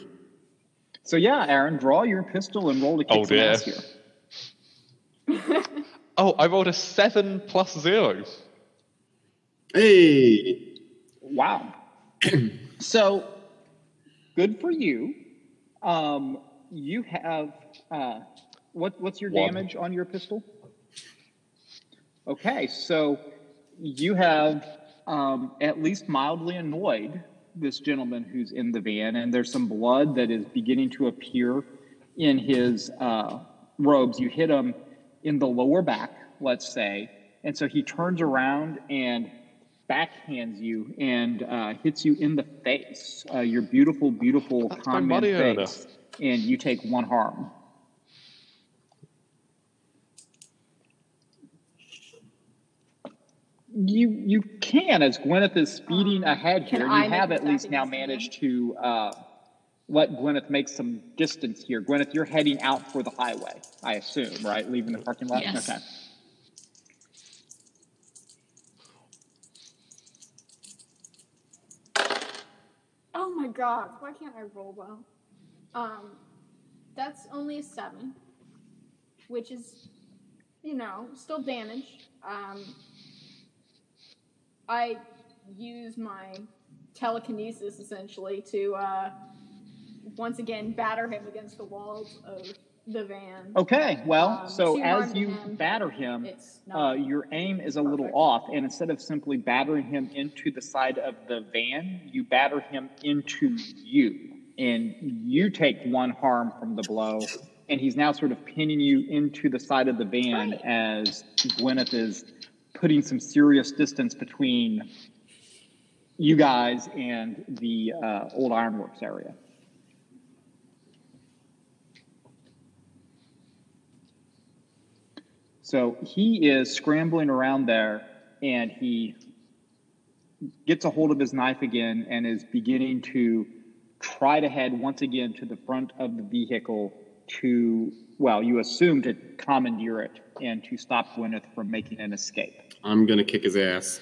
So yeah, Aaron, draw your pistol and roll to kick Oh, some dear. ass here. Oh, I rolled a seven plus zero. Hey, Wow. so good for you. Um, you have uh, what? What's your One. damage on your pistol? Okay, so you have um, at least mildly annoyed this gentleman who's in the van, and there's some blood that is beginning to appear in his uh, robes. You hit him in the lower back, let's say, and so he turns around and backhands you and uh, hits you in the face, uh, your beautiful, beautiful That's my con man face, and you take one harm. You you can as Gwyneth is speeding Um, ahead here. You I have at least now managed to uh, let Gwyneth make some distance here. Gwyneth, you're heading out for the highway, I assume, right? Leaving the parking lot. Yes. Okay. Oh my god, why can't I roll well? Um, that's only a seven, which is, you know, still damage. Um, I use my telekinesis essentially to uh, once again batter him against the walls of the van. Okay, well, Um, so as you him, batter him, uh, your aim is a little off, and instead of simply battering him into the side of the van, you batter him into you, and you take one harm from the blow, and he's now sort of pinning you into the side of the van Right. as Gwyneth is putting some serious distance between you guys and the uh, old ironworks area. So he is scrambling around there and he gets a hold of his knife again and is beginning to try to head once again to the front of the vehicle to, well, you assume to commandeer it and to stop Gwyneth from making an escape. I'm gonna kick his ass.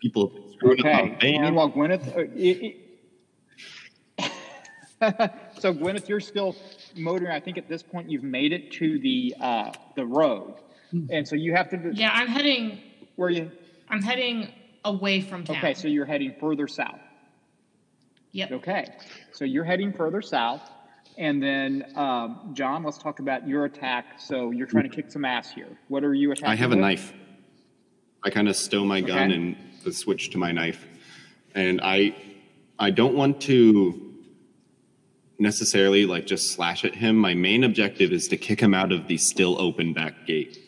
People have been screwing up Okay. my van. Meanwhile, Gwyneth. Uh, it, it- so Gwyneth, you're still motoring. I think at this point you've made it to the uh, the road, and so you have to. Yeah, I'm heading. Where are you? I'm heading away from town. Okay, so you're heading further south. Yep. Okay, so you're heading further south, and then um, John, let's talk about your attack. So you're trying to kick some ass here. What are you attacking? I have a with? knife. I kind of stow my gun Okay. and the switch to my knife, and I, I don't want to necessarily like just slash at him. My main objective is to kick him out of the still open back gate.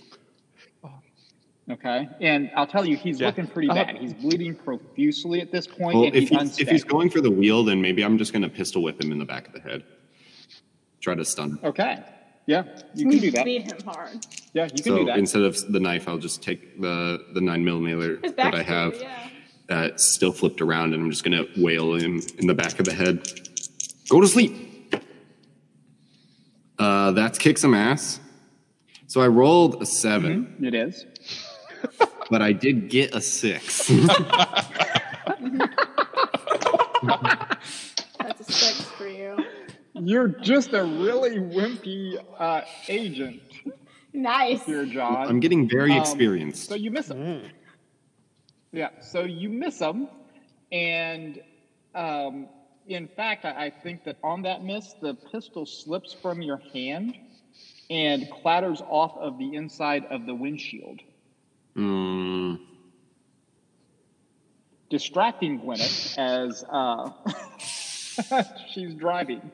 Okay, and I'll tell you, he's Yeah. looking pretty Uh, bad. He's bleeding profusely at this point, Well, and if he's, he's, if he's going for the wheel, then maybe I'm just going to pistol whip him in the back of the head. Try to stun. him. Okay, yeah, you can do that. Beat him hard. Yeah, you can So do that. instead of the knife, I'll just take the the nine millimeter that I have to you, yeah. that's still flipped around, and I'm just going to wail him in the back of the head. Go to sleep. Uh, that's kick some ass. So I rolled a 7 it is. But I did get a six. That's a six for you. You're just a really wimpy uh, agent Nice. here, John. I'm getting very Um, experienced. So you miss him. Yeah, so you miss him, and um, in fact, I, I think that on that miss, the pistol slips from your hand and clatters off of the inside of the windshield, Mm, distracting Gwyneth as uh, she's driving.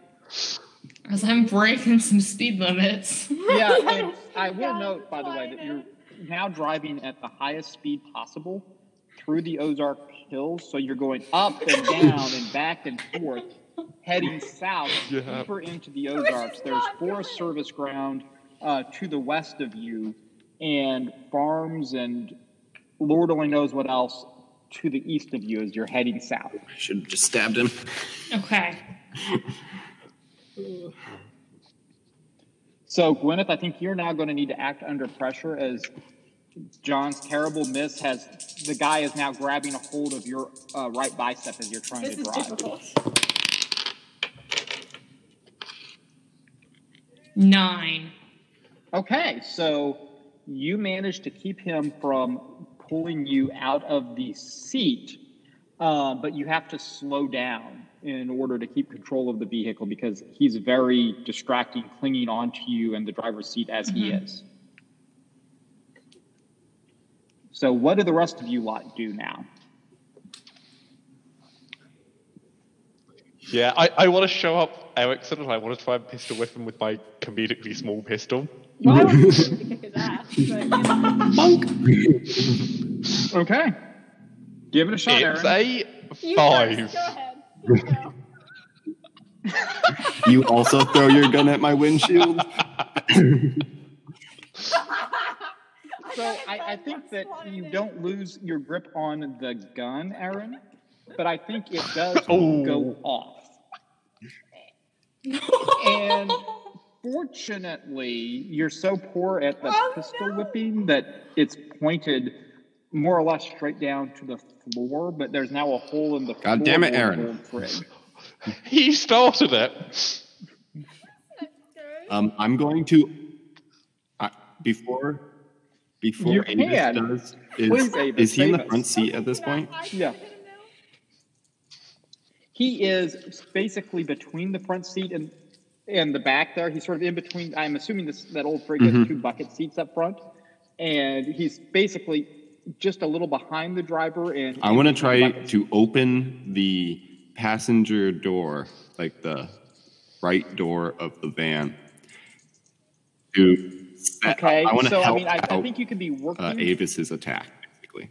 As I'm breaking some speed limits. Yeah, and I will note, by the way, that you're now driving at the highest speed possible through the Ozark Hills. So you're going up and down and back and forth, heading south Yeah. deeper into the Ozarks. There's Forest. Service ground uh, to the west of you, and farms and Lord only knows what else to the east of you as you're heading south. I should have just stabbed him. Okay. So, Gwyneth, I think you're now going to need to act under pressure as John's terrible miss has the guy is now grabbing a hold of your uh, right bicep as you're trying This to is drive. difficult. Nine. Okay, so you managed to keep him from pulling you out of the seat, uh, but you have to slow down in order to keep control of the vehicle because he's very distracting, clinging onto you in the driver's seat as he is. So, what do the rest of you lot do now? Yeah, I, I want to show up Erickson and I want to try and pistol whip him with my comedically small pistol. Well, I want to kick his ass, but you know. Okay, give it a shot, It's Aaron. a You five. first, Go ahead. You. You also throw your gun at my windshield? So I, I think that you don't lose your grip on the gun, Aaron, but I think it does Oh. go off. And fortunately, you're so poor at the Oh, pistol no. whipping that it's pointed more or less straight down to the floor, but there's now a hole in the God damn it, Aaron. of the frig. He started it. Um, I'm going to uh, before before You Avis can. does. Is, Please, Avis, is he in the save us. front seat at this point? Yeah. He is basically between the front seat and and the back there. He's sort of in between. I'm assuming this that old frig Mm-hmm. has two bucket seats up front, and he's basically just a little behind the driver. And I want to try to open the passenger door, like the right door of the van. To set, Okay, I, want to so help I mean, I, I think you could be working. uh, Avis's attack, basically.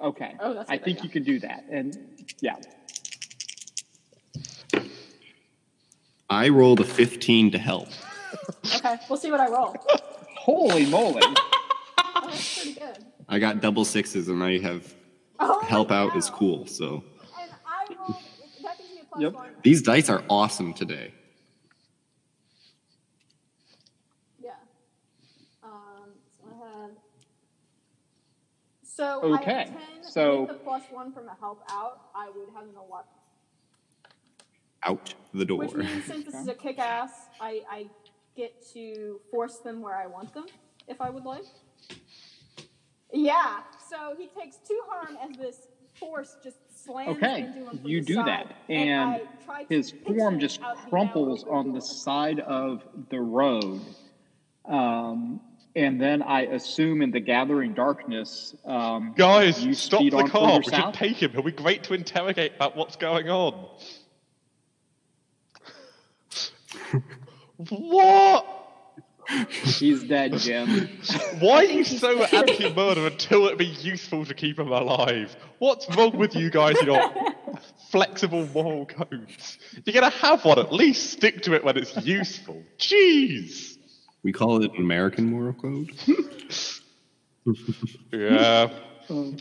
okay, Oh, that's a I good think idea. you can do that, and yeah. I rolled a 15 to help. Okay, we'll see what I roll. Holy moly! Oh, that's pretty good. I got double sixes, and I have Oh, help out wow. is cool. So And I roll. That gives me a plus Yep. one. these dice are awesome today. Yeah. Um, so I had. So I Okay, have 10 so- with the plus one from the help out, I would have an 11. Out the door. Which means since this is a kick ass, I, I get to force them where I want them, if I would like. Yeah. so he takes two harm as this force just slams Okay, into him from you the do side, that, and I try to his form just out the crumples on the side of the road. Um, and then I assume in the gathering darkness, um, Guys, you stop the car. further We should south. take him. He'll be great to interrogate about what's going on. What? He's dead, Jim. Why are you so anti-murder until it'd be useful to keep him alive? What's wrong with you guys in your flexible moral codes? You're gonna have one, at least stick to it when it's useful. Jeez. We call it an American moral code. Yeah, hmm.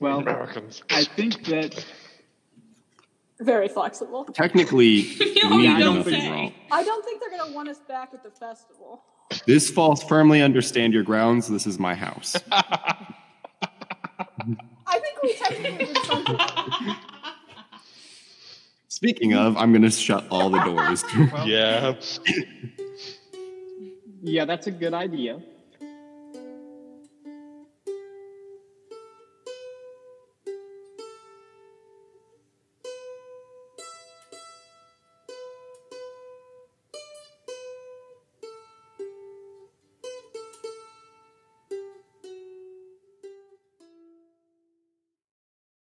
Well, Americans. I think that Very flexible. Technically, No, we did don't nothing say. wrong. I don't think they're gonna want us back at the festival. This falls firmly under stand your grounds. This is my house. I think we technically did something. Speaking of, I'm going to shut all the doors. Yeah. yeah, that's a good idea.